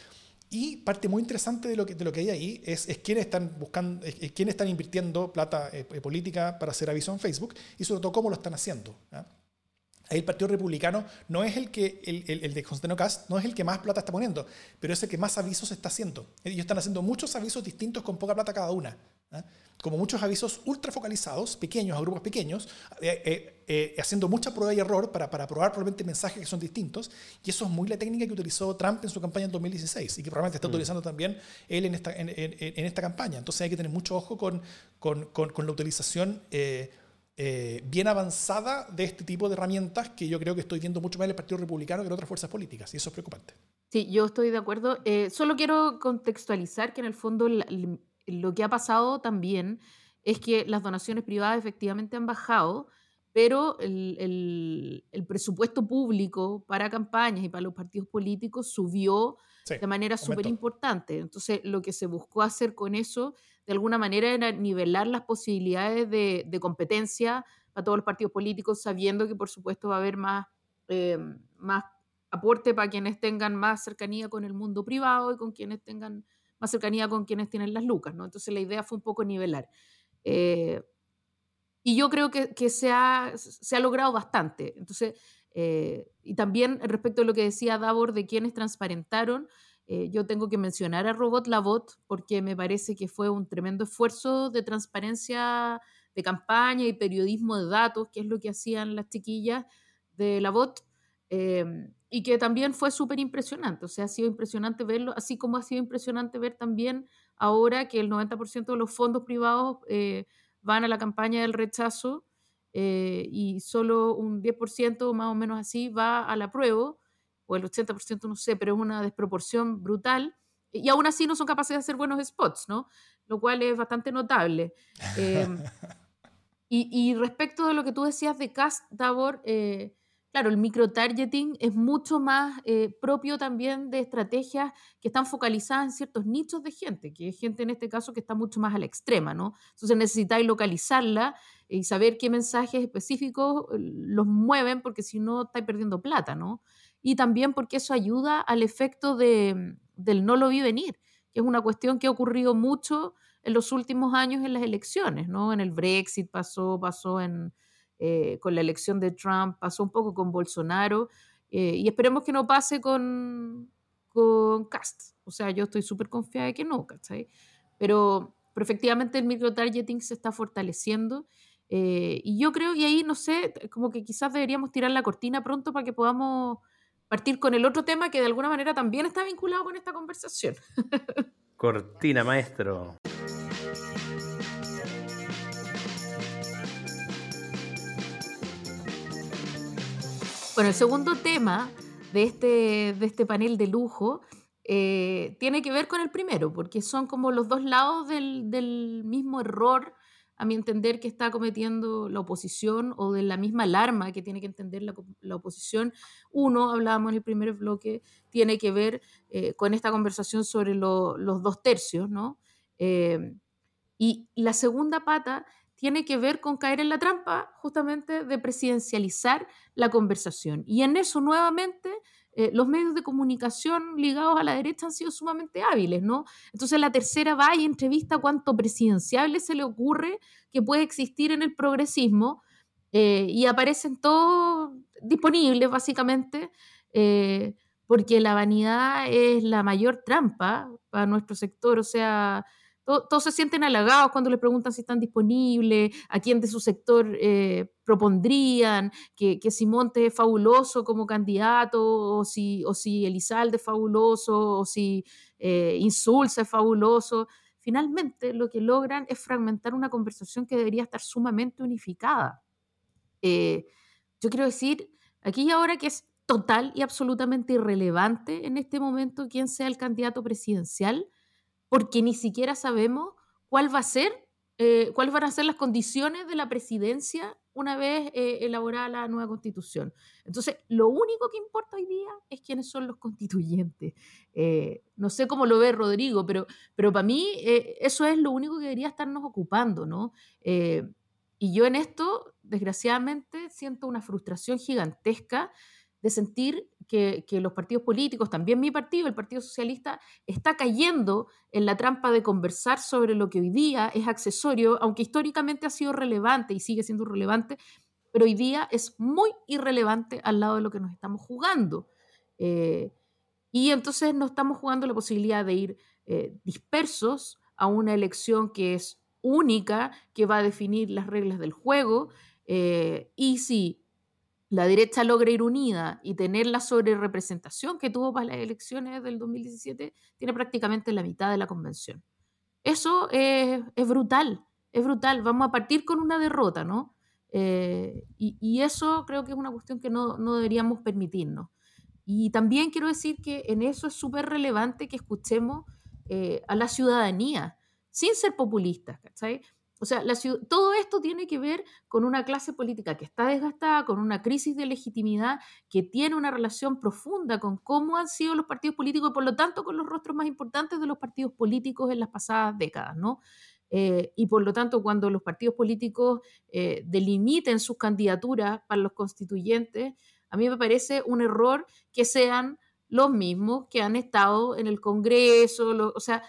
Y parte muy interesante de lo que, hay ahí es, es quiénes están buscando, es, quiénes están invirtiendo plata eh, eh, política para hacer aviso en Facebook y sobre todo cómo lo están haciendo. Ahí el Partido Republicano no es el que, el, el, de Constantino no es el que más plata está poniendo, pero es el que más avisos está haciendo. Ellos están haciendo muchos avisos distintos con poca plata cada una. ¿Ah? Como muchos avisos ultra focalizados, pequeños, a grupos pequeños, eh, eh, haciendo mucha prueba y error para, para probar probablemente mensajes que son distintos. Y eso es muy la técnica que utilizó Trump en su campaña en 2016 y que probablemente está mm. utilizando también él en esta, en, en, esta campaña. Entonces hay que tener mucho ojo con, con, con, la utilización. Eh, eh, bien avanzada de este tipo de herramientas que yo creo que estoy viendo mucho más en el Partido Republicano que en otras fuerzas políticas, y eso es preocupante. Sí, yo estoy de acuerdo. Eh, solo quiero contextualizar que en el fondo lo que ha pasado también es que las donaciones privadas efectivamente han bajado, pero el, el, presupuesto público para campañas y para los partidos políticos subió de manera súper importante. Entonces, lo que se buscó hacer con eso de alguna manera era nivelar las posibilidades de, competencia para todos los partidos políticos, sabiendo que por supuesto va a haber más, eh, más aporte para quienes tengan más cercanía con el mundo privado y con quienes tengan más cercanía con quienes tienen las lucas, ¿no? Entonces la idea fue un poco nivelar. Eh, y yo creo que, se, ha, se, ha, logrado bastante. Entonces, eh, y también respecto a lo que decía Davor de quienes transparentaron, eh, yo tengo que mencionar a Robot Labot porque me parece que fue un tremendo esfuerzo de transparencia de campaña y periodismo de datos, que es lo que hacían las chiquillas de Labot, eh, y que también fue súper impresionante. O sea, ha sido impresionante verlo, así como ha sido impresionante ver también ahora que el 90% de los fondos privados eh, van a la campaña del rechazo y solo un 10% más o menos así va a la prueba o el 80%, no sé, pero es una desproporción brutal. Y aún así no son capaces de hacer buenos spots, ¿no? Lo cual es bastante notable. Em, y, respecto de lo que tú decías de Cast, Davor, eh, claro, el microtargeting es mucho más eh, propio también de estrategias que están focalizadas en ciertos nichos de gente, que es gente en este caso que está mucho más a la extrema, ¿no? Entonces necesitáis localizarla y saber qué mensajes específicos eh, los mueven, porque si no estáis perdiendo plata, ¿no? y también porque eso ayuda al efecto de, del no lo vi venir, que es una cuestión que ha ocurrido mucho en los últimos años en las elecciones, ¿no? En el Brexit pasó, pasó en, eh, con la elección de Trump, pasó un poco con Bolsonaro, eh, y esperemos que no pase con, con Cast. O sea, yo estoy súper confiada de que no, ¿cachai? Pero, pero efectivamente el microtargeting se está fortaleciendo. Eh, y yo creo, y ahí no sé, como que quizás deberíamos tirar la cortina pronto para que podamos partir con el otro tema que de alguna manera también está vinculado con esta conversación. Cortina, maestro. Bueno, el segundo tema de este, de este panel de lujo eh, tiene que ver con el primero, porque son como los dos lados del, del mismo error a mi entender, que está cometiendo la oposición o de la misma alarma que tiene que entender la, oposición. Uno, hablábamos en el primer bloque, tiene que ver eh, con esta conversación sobre los dos tercios, ¿no? Eh, y la segunda pata tiene que ver con caer en la trampa justamente de presidencializar la conversación. Y en eso nuevamente eh, los medios de comunicación ligados a la derecha han sido sumamente hábiles, ¿no? Entonces la tercera va y entrevista cuánto presidenciable se le ocurre que puede existir en el progresismo eh, y aparecen todos disponibles básicamente eh, porque la vanidad es la mayor trampa para nuestro sector, o sea, todos se sienten halagados cuando le preguntan si están disponibles, a quién de su sector eh, propondrían, que, que si es fabuloso como candidato, o si, o si Elizalde es fabuloso, o si eh, Insulza es fabuloso. finalmente lo que logran es fragmentar una conversación que debería estar sumamente unificada. Eh, yo quiero decir, aquí y ahora que es total y absolutamente irrelevante en este momento quién sea el candidato presidencial, porque ni siquiera sabemos cuál va a ser, eh, cuáles van a ser las condiciones de la presidencia una vez eh, elaborada la nueva constitución. Entonces, lo único que importa hoy día es quiénes son los constituyentes. Eh, no sé cómo lo ve Rodrigo, pero, pero para mí eso es lo único que debería estarnos ocupando, ¿no? y yo en esto, desgraciadamente, siento una frustración gigantesca de sentir que, los partidos políticos, también mi partido, el Partido Socialista, está cayendo en la trampa de conversar sobre lo que hoy día es accesorio, aunque históricamente ha sido relevante y sigue siendo relevante, pero hoy día es muy irrelevante al lado de lo que nos estamos jugando. Eh, y entonces no estamos jugando la posibilidad de ir eh, dispersos a una elección que es única, que va a definir las reglas del juego. Eh, y si la derecha logra ir unida y tener la sobrerepresentación que tuvo para las elecciones del 2017, tiene prácticamente la mitad de la convención. Eso es, brutal, es brutal. Vamos a partir con una derrota, ¿no? Eh, y, eso creo que es una cuestión que no, deberíamos permitirnos. Y también quiero decir que en eso es súper relevante que escuchemos eh, a la ciudadanía, sin ser populistas, ¿cachai? O sea, todo esto tiene que ver con una clase política que está desgastada, con una crisis de legitimidad que tiene una relación profunda con cómo han sido los partidos políticos y por lo tanto con los rostros más importantes de los partidos políticos en las pasadas décadas, ¿no? Eh, y por lo tanto, cuando los partidos políticos eh, delimiten sus candidaturas para los constituyentes, a mí me parece un error que sean los mismos que han estado en el Congreso, o sea,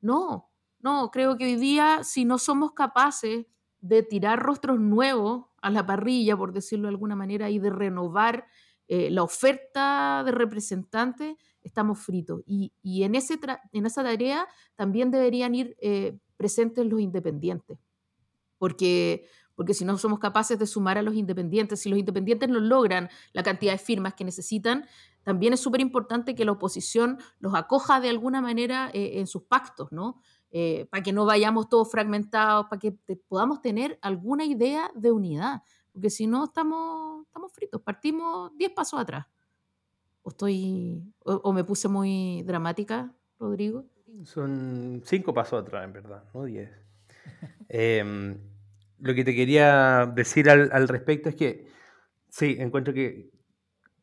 no, no, creo que hoy día, si no somos capaces de tirar rostros nuevos a la parrilla, por decirlo de alguna manera, y de renovar eh, la oferta de representantes, estamos fritos. Y, en, ese en esa tarea también deberían ir eh, presentes los independientes, porque, porque si no somos capaces de sumar a los independientes, si los independientes no logran la cantidad de firmas que necesitan, también es súper importante que la oposición los acoja de alguna manera eh, en sus pactos, ¿no? Eh, para que no vayamos todos fragmentados, para que podamos tener alguna idea de unidad, porque si no estamos, estamos fritos, partimos 10 pasos atrás. ¿O, estoy, o, me puse muy dramática, Rodrigo? Son cinco pasos atrás, en verdad, no 10. Em, lo que te quería decir al, respecto es que, sí, encuentro que,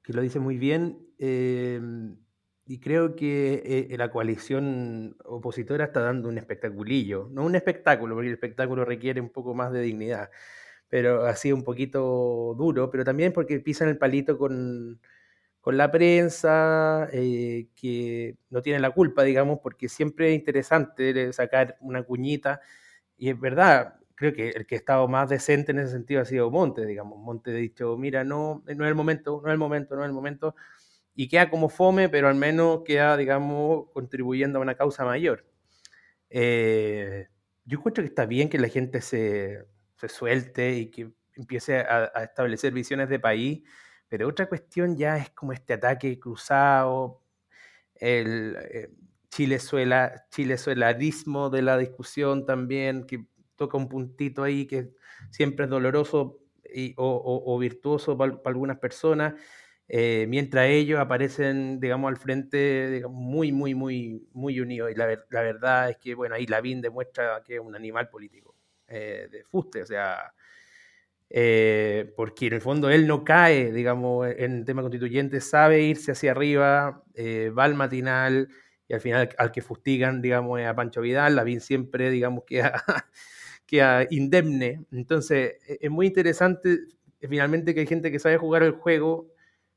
que lo dice muy bien. Eh, y creo que eh, la coalición opositora está dando un espectaculillo, no un espectáculo, porque el espectáculo requiere un poco más de dignidad, pero ha sido un poquito duro, pero también porque pisan el palito con, con la prensa, eh, que no tiene la culpa, digamos, porque siempre es interesante sacar una cuñita, y es verdad, creo que el que ha estado más decente en ese sentido ha sido Monte, digamos, Monte ha dicho, mira, no, no es el momento, no es el momento, no es el momento, y queda como fome, pero al menos queda, digamos, contribuyendo a una causa mayor. Eh, yo encuentro que está bien que la gente se, se suelte y que empiece a, establecer visiones de país, pero otra cuestión ya es como este ataque cruzado, el eh, chilezuela, chilezuelarismo de la discusión también, que toca un puntito ahí que siempre es doloroso y, o, o, virtuoso para algunas personas. Eh, mientras ellos aparecen, digamos, al frente muy, muy, muy, muy unidos. Y la, verdad es que, bueno, ahí Lavín demuestra que es un animal político eh, de fuste, o sea, eh, porque en el fondo él no cae, digamos, en el tema constituyente, sabe irse hacia arriba, va al matinal y al final al que fustigan, digamos, a Pancho Vidal, Lavín siempre, digamos, queda, queda indemne. Entonces, e-, es muy interesante finalmente que hay gente que sabe jugar el juego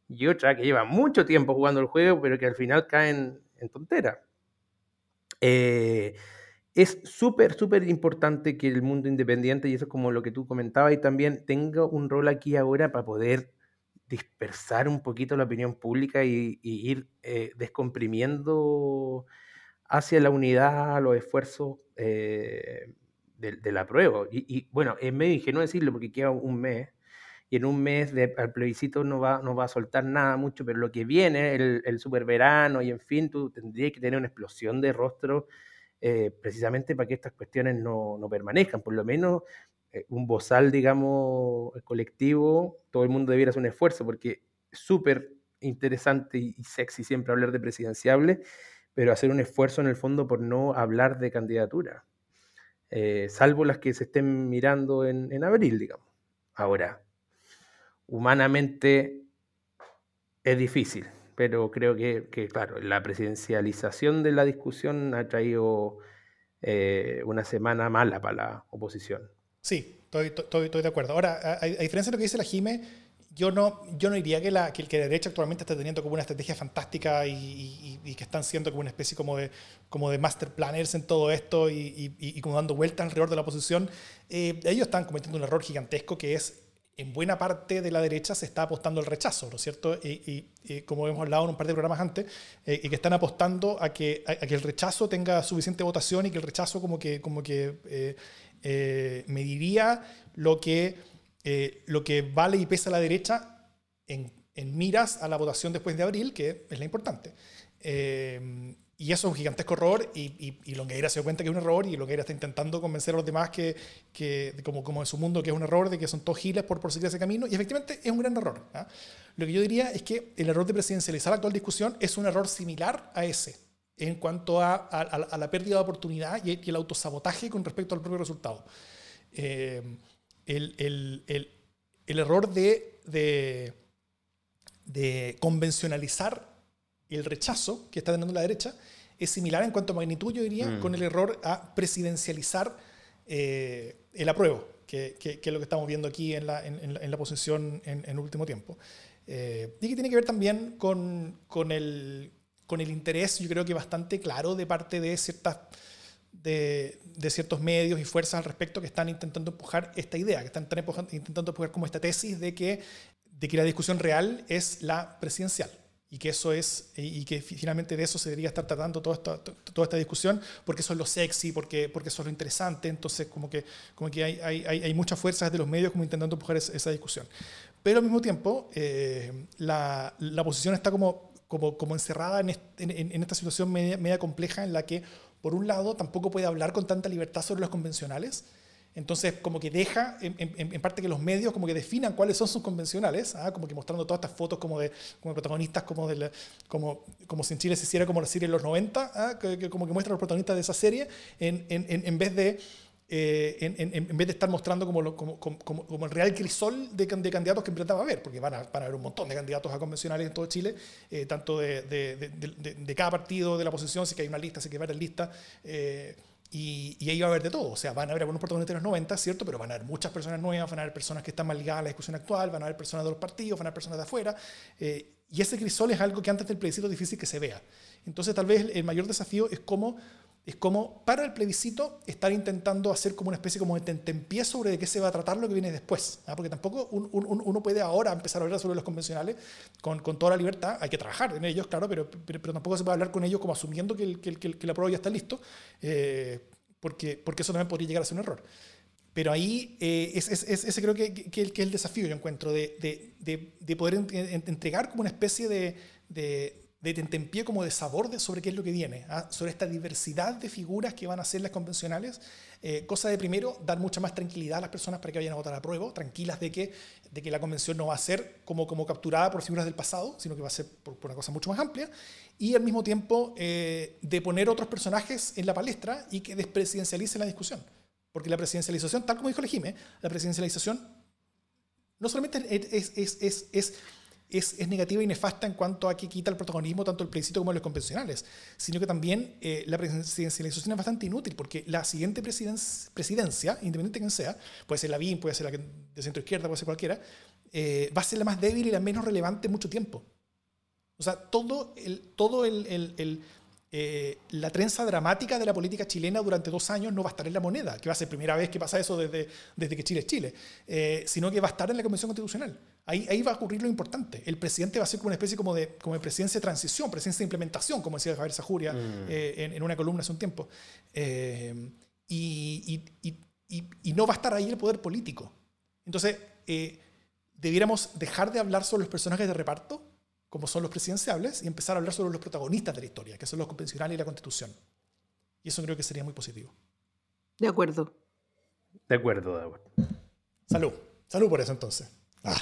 y otra que lleva mucho tiempo jugando el juego, pero que al final caen en tontera. Eh, es súper, súper importante que el mundo independiente, y eso es como lo que tú comentabas, y también tenga un rol aquí ahora para poder dispersar un poquito la opinión pública y, ir eh, descomprimiendo hacia la unidad los esfuerzos eh, de, la prueba. Y, y, bueno, es medio ingenuo decirlo porque queda un mes, y en un mes de, al plebiscito no va, no va a soltar nada mucho, pero lo que viene, el, el super verano y en fin, tú tendrías que tener una explosión de rostro eh, precisamente para que estas cuestiones no, no permanezcan. Por lo menos eh, un bozal, digamos, colectivo, todo el mundo debiera hacer un esfuerzo, porque es súper interesante y sexy siempre hablar de presidenciable, pero hacer un esfuerzo en el fondo por no hablar de candidatura, eh, salvo las que se estén mirando en, en abril, digamos. Ahora, humanamente es difícil, pero creo que, que, claro, la presidencialización de la discusión ha traído eh, una semana mala para la oposición. Sí, estoy, estoy, estoy de acuerdo. Ahora, a, a, diferencia de lo que dice la Jime, yo no, yo no diría que la, que, que la derecha actualmente está teniendo como una estrategia fantástica y, y, y, que están siendo como una especie como de, como de master planners en todo esto y, y como dando vueltas alrededor de la oposición. Eh, ellos están cometiendo un error gigantesco que es en buena parte de la derecha se está apostando al rechazo, ¿no es cierto? Y, como hemos hablado en un par de programas antes, eh, y que están apostando a que, a, a, que el rechazo tenga suficiente votación y que el rechazo como que, como que eh, eh, mediría lo que, eh, lo que vale y pesa la derecha en, en, miras a la votación después de abril, que es la importante. Eh, y eso es un gigantesco error y, y, y Longueira se dio cuenta que es un error y Longueira está intentando convencer a los demás que, que como, como en su mundo que es un error, de que son todos giles por, por seguir ese camino y efectivamente es un gran error. ¿eh? Lo que yo diría es que el error de presidencializar la actual discusión es un error similar a ese en cuanto a, a, a la pérdida de oportunidad y, el autosabotaje con respecto al propio resultado. Eh, el, el, el, el, error de, de, de convencionalizar el rechazo que está teniendo la derecha es similar en cuanto a magnitud, yo diría, mm. con el error a presidencializar eh, el apruebo, que, que, que, es lo que estamos viendo aquí en la, en, en la posición en, en, último tiempo. Eh, y que tiene que ver también con, con, el, con el interés, yo creo que bastante claro de parte de ciertas de, ciertos medios y fuerzas al respecto que están intentando empujar esta idea, que están, intentando empujar como esta tesis de que, de que la discusión real es la presidencial y que eso es y que finalmente de eso se debería estar tratando toda esta, toda esta discusión porque eso es lo sexy porque porque eso es lo interesante. Entonces como que como que hay, hay, hay muchas fuerzas de los medios como intentando empujar esa, discusión. Pero al mismo tiempo eh, la, la, posición está como como, como encerrada en, en, en, esta situación media, media compleja en la que por un lado tampoco puede hablar con tanta libertad sobre los convencionales entonces, como que deja, en, en, en, parte que los medios como que definan cuáles son sus convencionales, ¿ah? como que mostrando todas estas fotos como de, como protagonistas, como, de la, como, como si en Chile se hiciera como la serie en los 90, ¿ah? que, que, como que muestra los protagonistas de esa serie, en, en vez de... Eh, en, vez de estar mostrando como, lo, como, como, como, el real crisol de, de, candidatos que en verdad va a haber, porque van a, van a haber un montón de candidatos a convencionales en todo Chile, eh, tanto de, de, de, cada partido de la oposición, si que hay una lista, si que hay varias listas. Eh, y, y, ahí va a haber de todo. O sea, van a haber algunos protagonistas de los 90, ¿cierto? Pero van a haber muchas personas nuevas, van a haber personas que están más ligadas a la discusión actual, van a haber personas de los partidos, van a haber personas de afuera. Y ese crisol es algo que antes del plebiscito es difícil que se vea. Entonces, tal vez el mayor desafío es cómo, es cómo para el plebiscito estar intentando hacer como una especie como de tentempié sobre de qué se va a tratar lo que viene después. ¿ah? Porque tampoco un, un, uno puede ahora empezar a hablar sobre los convencionales con, con, toda la libertad. Hay que trabajar en ellos, claro, pero, pero, pero, tampoco se puede hablar con ellos como asumiendo que el, que el, que la prueba ya está listo. Eh, porque, porque eso también podría llegar a ser un error. Pero ahí eh, es, es, es, ese creo que, que, que, es el desafío, yo encuentro, de, de, de, de poder en, en, entregar como una especie de, de tentempié, como de sabor de sobre qué es lo que viene, ¿ah? sobre esta diversidad de figuras que van a ser las convencionales. Eh, cosa de primero, dar mucha más tranquilidad a las personas para que vayan a votar a prueba, tranquilas de que, de que la convención no va a ser como, como capturada por figuras del pasado, sino que va a ser por, una cosa mucho más amplia y al mismo tiempo eh, de poner otros personajes en la palestra y que despresidencialice la discusión. Porque la presidencialización, tal como dijo Legime, la presidencialización no solamente es, es, es, es negativa y nefasta en cuanto a que quita el protagonismo tanto el plebiscito como los convencionales, sino que también eh, la presidencialización es bastante inútil porque la siguiente presiden presidencia, independiente de quién sea, puede ser la BIM, puede ser la de centro izquierda, puede ser cualquiera, eh, va a ser la más débil y la menos relevante mucho tiempo. O sea, todo, el, todo el, el, el eh, la trenza dramática de la política chilena durante dos años no va a estar en la moneda, que va a ser primera vez que pasa eso desde, desde que Chile es Chile, eh, sino que va a estar en la Convención Constitucional. Ahí, ahí va a ocurrir lo importante. El presidente va a ser como una especie como de, como de presidencia de transición, presidencia de implementación, como decía Javier Sajuria mm. eh, en, en, una columna hace un tiempo. Eh, y, y, y, y, no va a estar ahí el poder político. Entonces, debiéramos dejar de hablar sobre los personajes de reparto como son los presidenciables, y empezar a hablar sobre los protagonistas de la historia, que son los convencionales y la constitución. Y eso creo que sería muy positivo. De acuerdo. De acuerdo, de acuerdo. Salud. Salud por eso entonces. Ah.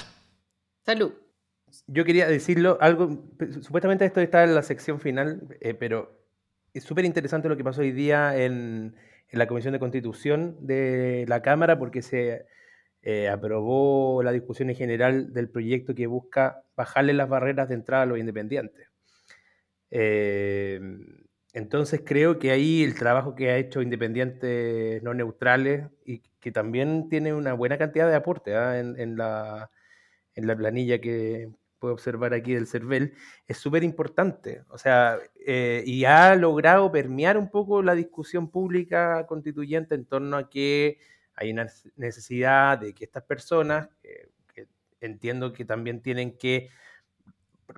Salud. Yo quería decirlo, algo, supuestamente esto está en la sección final, eh, pero es súper interesante lo que pasó hoy día en, en, la Comisión de Constitución de la Cámara, porque se eh, aprobó la discusión en general del proyecto que busca bajarle las barreras de entrada a los independientes. Eh, entonces creo que ahí el trabajo que ha hecho Independientes No Neutrales y que también tiene una buena cantidad de aporte ¿ah? en, la, en la planilla que, puede observar aquí del CERVEL, es súper importante. O sea, eh, y ha logrado permear un poco la discusión pública constituyente en torno a que hay una necesidad de que estas personas, eh, que entiendo que también tienen que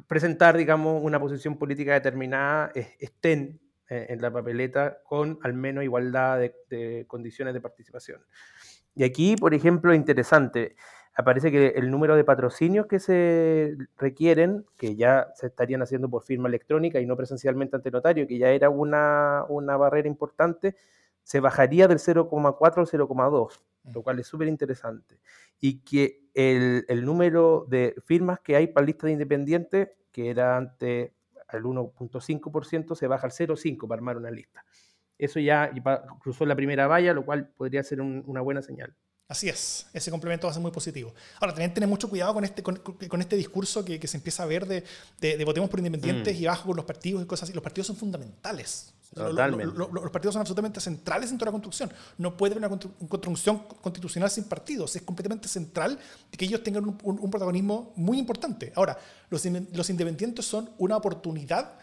presentar, digamos, una posición política determinada, estén eh, en la papeleta con al menos igualdad de, de condiciones de participación. Y aquí, por ejemplo, interesante, aparece que el número de patrocinios que se requieren, que ya se estarían haciendo por firma electrónica y no presencialmente ante notario, que ya era una, una barrera importante, se bajaría del 0,4 al 0,2, lo cual es súper interesante. Y que el, el, número de firmas que hay para lista de independientes, que era antes al 1.5%, se baja al 0,5 para armar una lista. Eso ya cruzó la primera valla, lo cual podría ser un, una buena señal. Así es, ese complemento va a ser muy positivo. Ahora, también tener mucho cuidado con este, con, con este discurso que, que, se empieza a ver de, de, de votemos por independientes mm. y bajo por los partidos y cosas así. Los partidos son fundamentales. Totalmente. Los partidos son absolutamente centrales en toda la construcción. No puede haber una construcción constitucional sin partidos. Es completamente central que ellos tengan un, un, un protagonismo muy importante. Ahora, los, los independientes son una oportunidad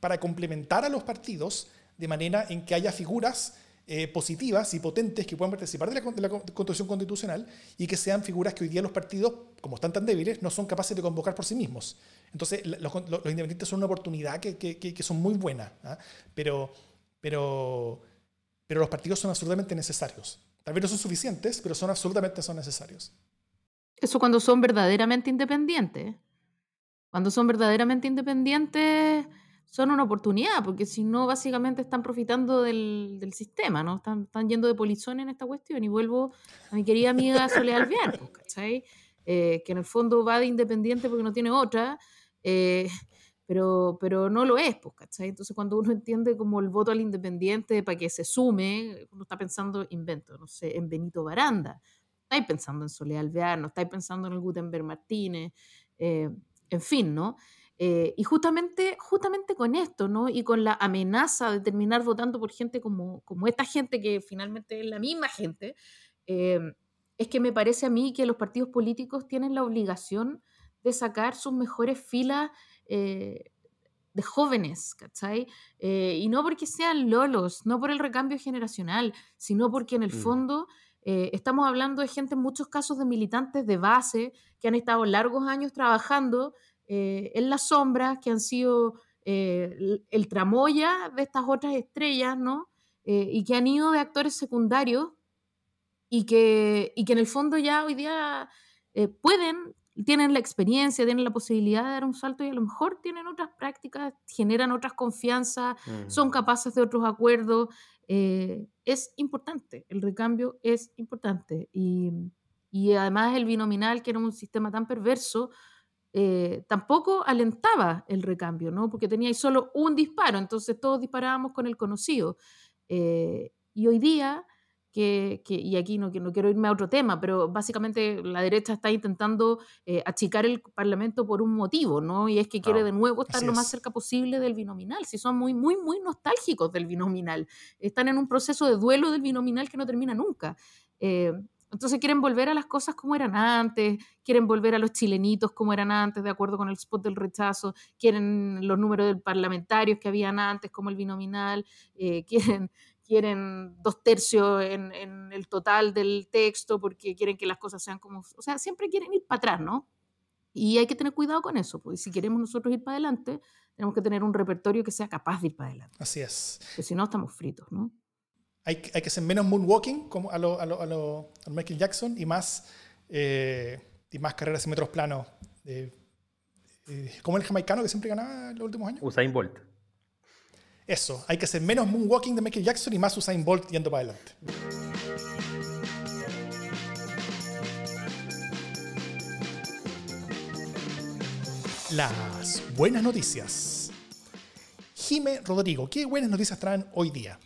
para complementar a los partidos de manera en que haya figuras eh, positivas y potentes que puedan participar de la, de construcción constitucional y que sean figuras que hoy día los partidos, como están tan débiles, no son capaces de convocar por sí mismos. Entonces, los, los, independientes son una oportunidad que, que, que son muy buenas, ¿eh? pero, pero, pero los partidos son absolutamente necesarios. Tal vez no son suficientes, pero son absolutamente son necesarios. Eso cuando son verdaderamente independientes. Cuando son verdaderamente independientes son una oportunidad, porque si no, básicamente están profitando del, del sistema, ¿no? Están, están, yendo de polizón en esta cuestión. Y vuelvo a mi querida amiga Soledad Alvear, pues, ¿cachai? Eh, que en el fondo va de independiente porque no tiene otra, eh, pero, pero no lo es, pues, ¿cachai? Entonces, cuando uno entiende como el voto al independiente para que se sume, uno está pensando, invento, no sé, en Benito Baranda, estáis pensando en Soledad Alvear, no estáis pensando en el Gutenberg Martínez, eh, en fin, ¿no? Eh, y justamente, justamente con esto, ¿no? Y con la amenaza de terminar votando por gente como, como esta gente, que finalmente es la misma gente, eh, es que me parece a mí que los partidos políticos tienen la obligación de sacar sus mejores filas eh, de jóvenes, ¿cachai? Eh, y no porque sean lolos, no por el recambio generacional, sino porque en el mm. fondo estamos hablando de gente, en muchos casos de militantes de base, que han estado largos años trabajando eh, en las sombras, que han sido eh, el, el, tramoya de estas otras estrellas, ¿no? Eh, y que han ido de actores secundarios y que, y que en el fondo ya hoy día eh, pueden, tienen la experiencia, tienen la posibilidad de dar un salto y a lo mejor tienen otras prácticas, generan otras confianzas, mm. son capaces de otros acuerdos. es importante, el recambio es importante. Y, y además el binominal, que era un sistema tan perverso, eh, tampoco alentaba el recambio, ¿no? Porque teníais solo un disparo, entonces todos disparábamos con el conocido. Eh, y hoy día, que, que, y aquí no, que no quiero irme a otro tema, pero básicamente la derecha está intentando eh, achicar el Parlamento por un motivo, ¿no? Y es que quiere de nuevo estar lo más cerca posible del binominal. Si son muy, muy, muy nostálgicos del binominal. Están en un proceso de duelo del binominal que no termina nunca. Eh, entonces quieren volver a las cosas como eran antes, quieren volver a los chilenitos como eran antes, de acuerdo con el spot del rechazo, quieren los números de parlamentarios que habían antes, como el binominal, eh, quieren, quieren dos tercios en, en, el total del texto porque quieren que las cosas sean como... O sea, siempre quieren ir para atrás, ¿no? Y hay que tener cuidado con eso, porque si queremos nosotros ir para adelante, tenemos que tener un repertorio que sea capaz de ir para adelante. Así es. Porque si no, estamos fritos, ¿no? Hay, hay que hacer menos moonwalking como a lo, a lo, a lo a Michael Jackson y más, eh, y más carreras en metros planos. Eh, eh, como el jamaicano que siempre ganaba en los últimos años. Usain Bolt. Eso, hay que hacer menos moonwalking de Michael Jackson y más Usain Bolt yendo para adelante. Las buenas noticias. Jime Rodrigo, ¿qué buenas noticias traen hoy día?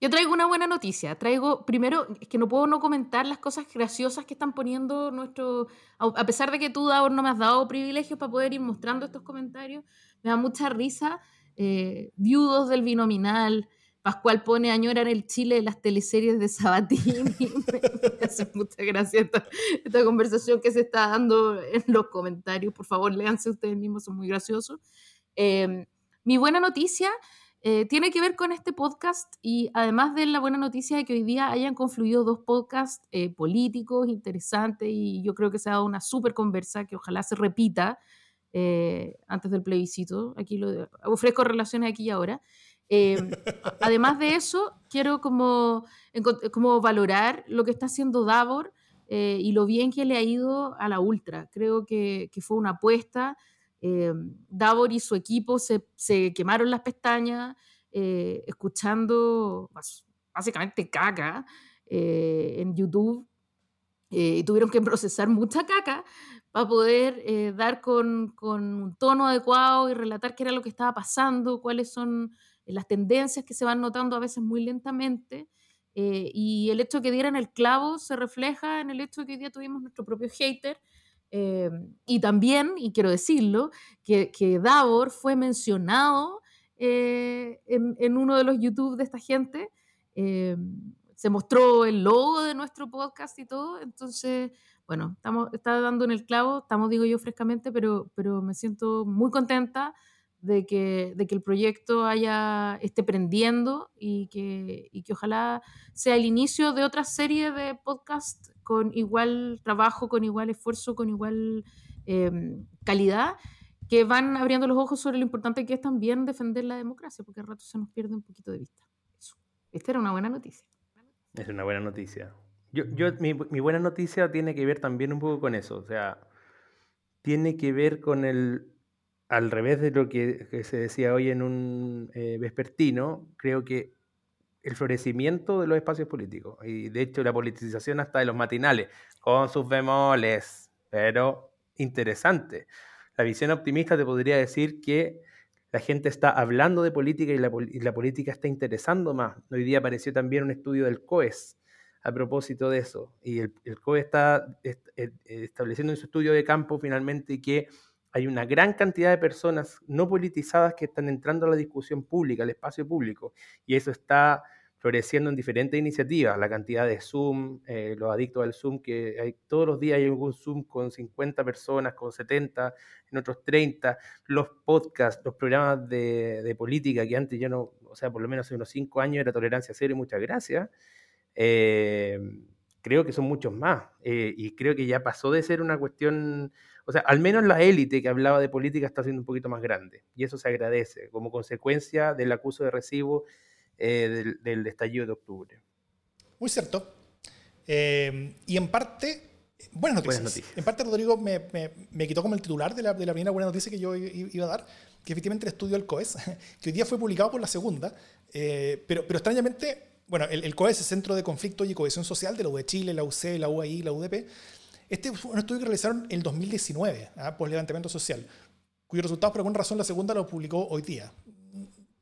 Yo traigo una buena noticia. Traigo, primero, es que no puedo no comentar las cosas graciosas que están poniendo nuestro. A pesar de que tú, Davor, no me has dado privilegios para poder ir mostrando estos comentarios, me da mucha risa. Eh, viudos del binominal. Pascual pone añora en el Chile de las teleseries de Sabatini. me hace mucha gracia esta, esta, conversación que se está dando en los comentarios. Por favor, léanse ustedes mismos, son muy graciosos. Eh, mi buena noticia eh, tiene que ver con este podcast y además de la buena noticia de que hoy día hayan confluido dos podcasts eh, políticos interesantes y yo creo que se ha dado una súper conversa que ojalá se repita eh, antes del plebiscito. Aquí lo ofrezco relaciones aquí y ahora. además de eso, quiero como, como valorar lo que está haciendo Davor y lo bien que le ha ido a la Ultra. Creo que, que fue una apuesta eh, Davor y su equipo se, quemaron las pestañas eh, escuchando básicamente caca eh, en YouTube y tuvieron que procesar mucha caca para poder dar con, un tono adecuado y relatar qué era lo que estaba pasando, cuáles son las tendencias que se van notando a veces muy lentamente. y el hecho de que dieran el clavo se refleja en el hecho de que hoy día tuvimos nuestro propio hater eh, y también, y quiero decirlo, que, que Davor fue mencionado eh, en, en, uno de los YouTube de esta gente. Eh, se mostró el logo de nuestro podcast y todo. Entonces, bueno, estamos, está dando en el clavo, estamos, digo yo, frescamente, pero, pero me siento muy contenta de que, de que el proyecto haya, esté prendiendo y que, y que ojalá sea el inicio de otra serie de podcasts con igual trabajo, con igual esfuerzo, con igual em, calidad, que van abriendo los ojos sobre lo importante que es también defender la democracia, porque al rato se nos pierde un poquito de vista. Eso. Esta era una buena noticia. Es una buena noticia. Yo, yo, mi, mi buena noticia tiene que ver también un poco con eso, o sea, tiene que ver con el, al revés de lo que, que se decía hoy en un eh, vespertino, creo que el florecimiento de los espacios políticos y de hecho la politización hasta de los matinales, con sus bemoles, pero interesante. La visión optimista te podría decir que la gente está hablando de política y la, política está interesando más. Hoy día apareció también un estudio del COES a propósito de eso y el, el COES está eh, estableciendo en su estudio de campo finalmente que hay una gran cantidad de personas no politizadas que están entrando a la discusión pública, al espacio público, y eso está floreciendo en diferentes iniciativas, la cantidad de Zoom, eh, los adictos al Zoom, que hay, todos los días hay algún Zoom con 50 personas, con 70, en otros 30, los podcasts, los programas de, política, que antes yo no, o sea, por lo menos hace unos 5 años era tolerancia cero y muchas gracias, eh, creo que son muchos más, eh, y creo que ya pasó de ser una cuestión o sea, al menos la élite que hablaba de política está siendo un poquito más grande y eso se agradece como consecuencia del acuso de recibo eh, del, estallido de octubre. Muy cierto. Eh, y en parte, buenas noticias. En parte, Rodrigo me, me, quitó como el titular de la, de la, primera buena noticia que yo iba a dar, que efectivamente el estudio del COES, que hoy día fue publicado por la segunda, eh, pero, pero extrañamente, bueno, el, el, COES es Centro de Conflicto y Cohesión Social de la UE Chile, la UC, la UAI, la UDP este fue un estudio que realizaron en el 2019, ¿ah? por levantamiento social, cuyos resultados por alguna razón la segunda lo publicó hoy día.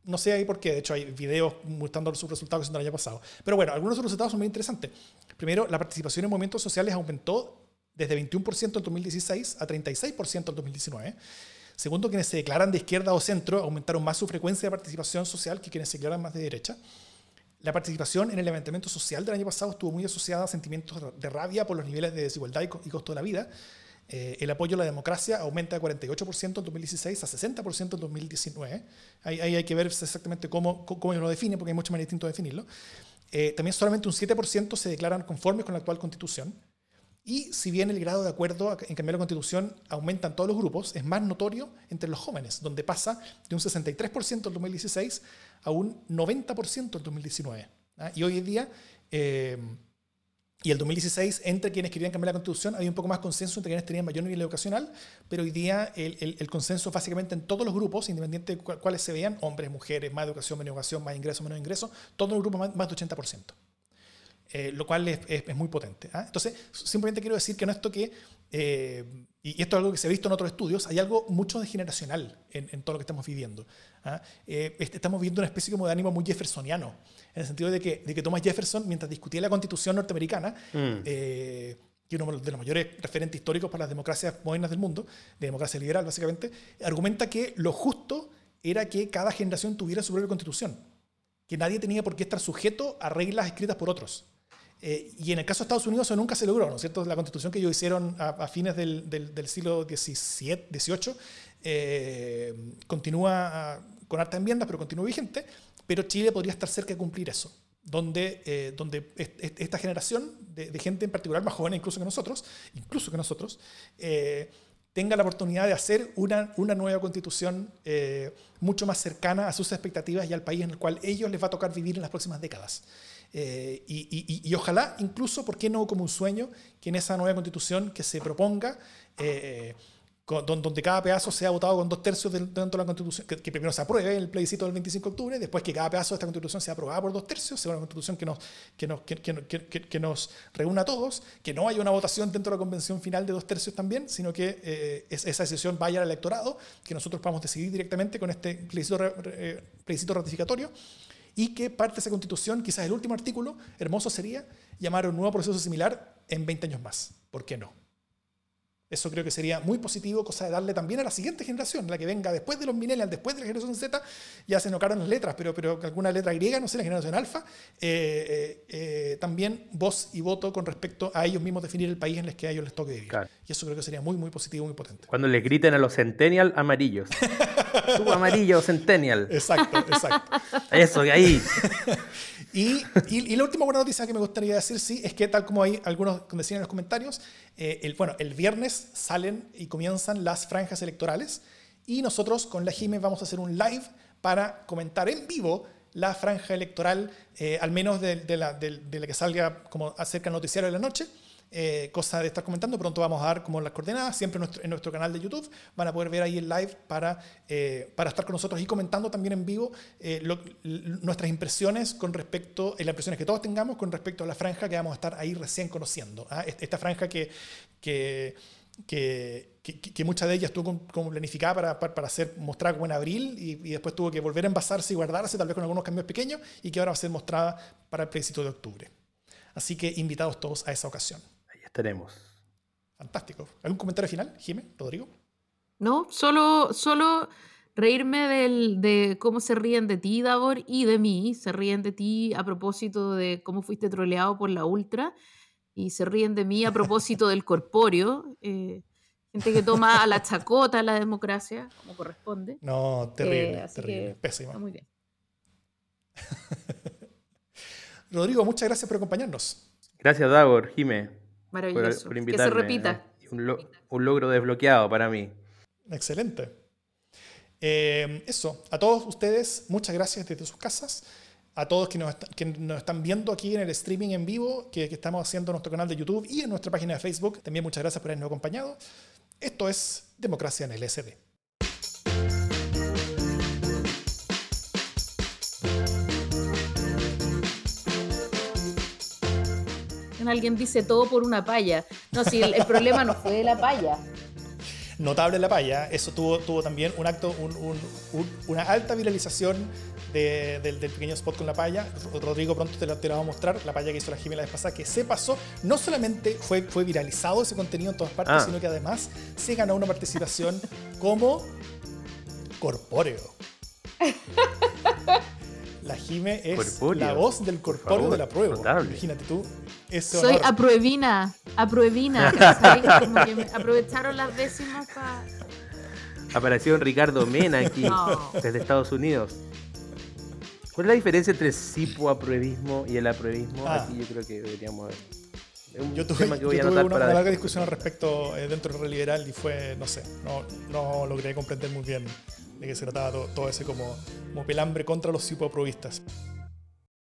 No sé ahí por qué, de hecho hay videos mostrando sus resultados que son del año pasado. Pero bueno, algunos de los resultados son muy interesantes. Primero, la participación en movimientos sociales aumentó desde 21% en 2016 a 36% en 2019. Segundo, quienes se declaran de izquierda o centro aumentaron más su frecuencia de participación social que quienes se declaran más de derecha. La participación en el levantamiento social del año pasado estuvo muy asociada a sentimientos de rabia por los niveles de desigualdad y costo de la vida. Eh, el apoyo a la democracia aumenta de 48% en 2016 a 60% en 2019. Ahí, hay que ver exactamente cómo, cómo lo define, porque hay mucho más distinto definirlo. Eh, también solamente un 7% se declaran conformes con la actual constitución. Y si bien el grado de acuerdo en cambiar la constitución aumenta en todos los grupos, es más notorio entre los jóvenes, donde pasa de un 63% en 2016 a un 90% en 2019. ¿ah? Y hoy en día, eh, Y el 2016, entre quienes querían cambiar la constitución, había un poco más consenso entre quienes tenían mayor nivel educacional, pero hoy día el, el, el consenso básicamente en todos los grupos, independiente de cuáles se vean, hombres, mujeres, más educación, menos educación, más ingresos, menos ingresos, todos los grupos más, más de 80%. Eh, lo cual es, es, es muy potente. ¿ah? Entonces, simplemente quiero decir que no esto que, eh, y esto es algo que se ha visto en otros estudios, hay algo mucho degeneracional en, en todo lo que estamos viviendo. ¿ah? Eh, estamos viendo una especie como de ánimo muy jeffersoniano, en el sentido de que, de que Thomas Jefferson, mientras discutía la constitución norteamericana, mm. es uno de los mayores referentes históricos para las democracias modernas del mundo, de democracia liberal básicamente, argumenta que lo justo era que cada generación tuviera su propia constitución, que nadie tenía por qué estar sujeto a reglas escritas por otros. Eh, y en el caso de Estados Unidos eso nunca se logró, ¿no es cierto? La constitución que ellos hicieron a, a fines del, del, del, siglo XVII, XVIII eh, continúa ah, con harta enmiendas, pero continúa vigente, pero Chile podría estar cerca de cumplir eso, donde, eh, donde esta generación de, de, gente en particular, más joven incluso que nosotros, incluso que nosotros, eh, tenga la oportunidad de hacer una, una nueva constitución eh, mucho más cercana a sus expectativas y al país en el cual ellos les va a tocar vivir en las próximas décadas. Eh, y, ojalá, incluso, ¿por qué no como un sueño, que en esa nueva constitución que se proponga, eh, donde cada pedazo sea votado con dos tercios dentro de la constitución, que, que, primero se apruebe el plebiscito del 25 de octubre, después que cada pedazo de esta constitución sea aprobada por dos tercios, sea una constitución que nos, que nos, que, nos reúna a todos, que no haya una votación dentro de la convención final de dos tercios también, sino que eh, esa decisión vaya al electorado, que nosotros podamos decidir directamente con este plebiscito, plebiscito ratificatorio y que parte de esa constitución, quizás el último artículo, hermoso sería llamar un nuevo proceso similar en 20 años más. ¿Por qué no? Eso creo que sería muy positivo, cosa de darle también a la siguiente generación, la que venga después de los millennials, después de la generación Z, ya se notaron las letras, pero, pero alguna letra griega, no sé, la generación alfa, eh, eh, eh, también voz y voto con respecto a ellos mismos definir el país en el que a ellos les toque vivir. Claro. Y eso creo que sería muy, muy positivo, muy potente. Cuando les griten a los centennial amarillos. Tú amarillo, centennial. Exacto, exacto. Eso, ahí. Y, y, y, la última buena noticia que me gustaría decir, sí, es que tal como hay algunos decían en los comentarios, el, bueno, el viernes salen y comienzan las franjas electorales y nosotros con la Jime vamos a hacer un live para comentar en vivo la franja electoral, eh, al menos de, de, la, de, de, la, que salga como acerca del noticiario de la noche eh, cosa de estar comentando. Pronto vamos a dar como las coordenadas, siempre nuestro, en nuestro canal de YouTube. Van a poder ver ahí el live para, eh, para estar con nosotros y comentando también en vivo eh, lo, nuestras impresiones con respecto, las impresiones que todos tengamos con respecto a la franja que vamos a estar ahí recién conociendo. ¿ah? Esta franja que, que, que, que, que muchas de ellas estuvo como planificada para, para, para ser mostrada como en abril y, y, después tuvo que volver a envasarse y guardarse, tal vez con algunos cambios pequeños, y que ahora va a ser mostrada para el plebiscito de octubre. Así que invitados todos a esa ocasión estaremos. Fantástico. ¿Algún comentario final, Jimé, Rodrigo? No, solo, solo reírme del, de cómo se ríen de ti, Davor, y de mí. Se ríen de ti a propósito de cómo fuiste troleado por la Ultra, y se ríen de mí a propósito del corpóreo. Eh, gente que toma a la chacota la democracia, como corresponde. No, terrible, eh, terrible. Pésimo. Está muy bien. Rodrigo, muchas gracias por acompañarnos. Gracias, Davor, Jime. Maravilloso. Por, por que se repita. Un, lo, un, logro desbloqueado para mí. Excelente. Eh, eso, a todos ustedes, muchas gracias desde sus casas. A todos que nos, que nos están viendo aquí en el streaming en vivo que, que, estamos haciendo en nuestro canal de YouTube y en nuestra página de Facebook, también muchas gracias por habernos acompañado. Esto es Democracia en el SD. alguien dice todo por una palla. No, si el, el problema no fue de la palla. Notable la palla, eso tuvo, tuvo también un acto, un, un, un, una alta viralización de, del, del, pequeño spot con la palla. Rodrigo pronto te lo, te lo va a mostrar, la palla que hizo la Jimena la vez pasada, que se pasó. No solamente fue, fue viralizado ese contenido en todas partes, ah. sino que además se ganó una participación como corpóreo. La Jime es corpóreo. la voz del corpóreo de la prueba. Notable. Imagínate tú. Soy honor. apruebina, apruebina. Aprovecharon las décimas para... Apareció Ricardo Mena aquí, no. desde Estados Unidos. ¿Cuál es la diferencia entre cipoapruebismo y el apruebismo? Ah. Aquí yo creo que deberíamos ver. Un yo tuve, que voy yo a tuve una, una, larga discusión al respecto eh, dentro del liberal y fue, no sé, no, no logré comprender muy bien de qué se trataba todo, todo ese como, como pelambre contra los cipoaprovistas.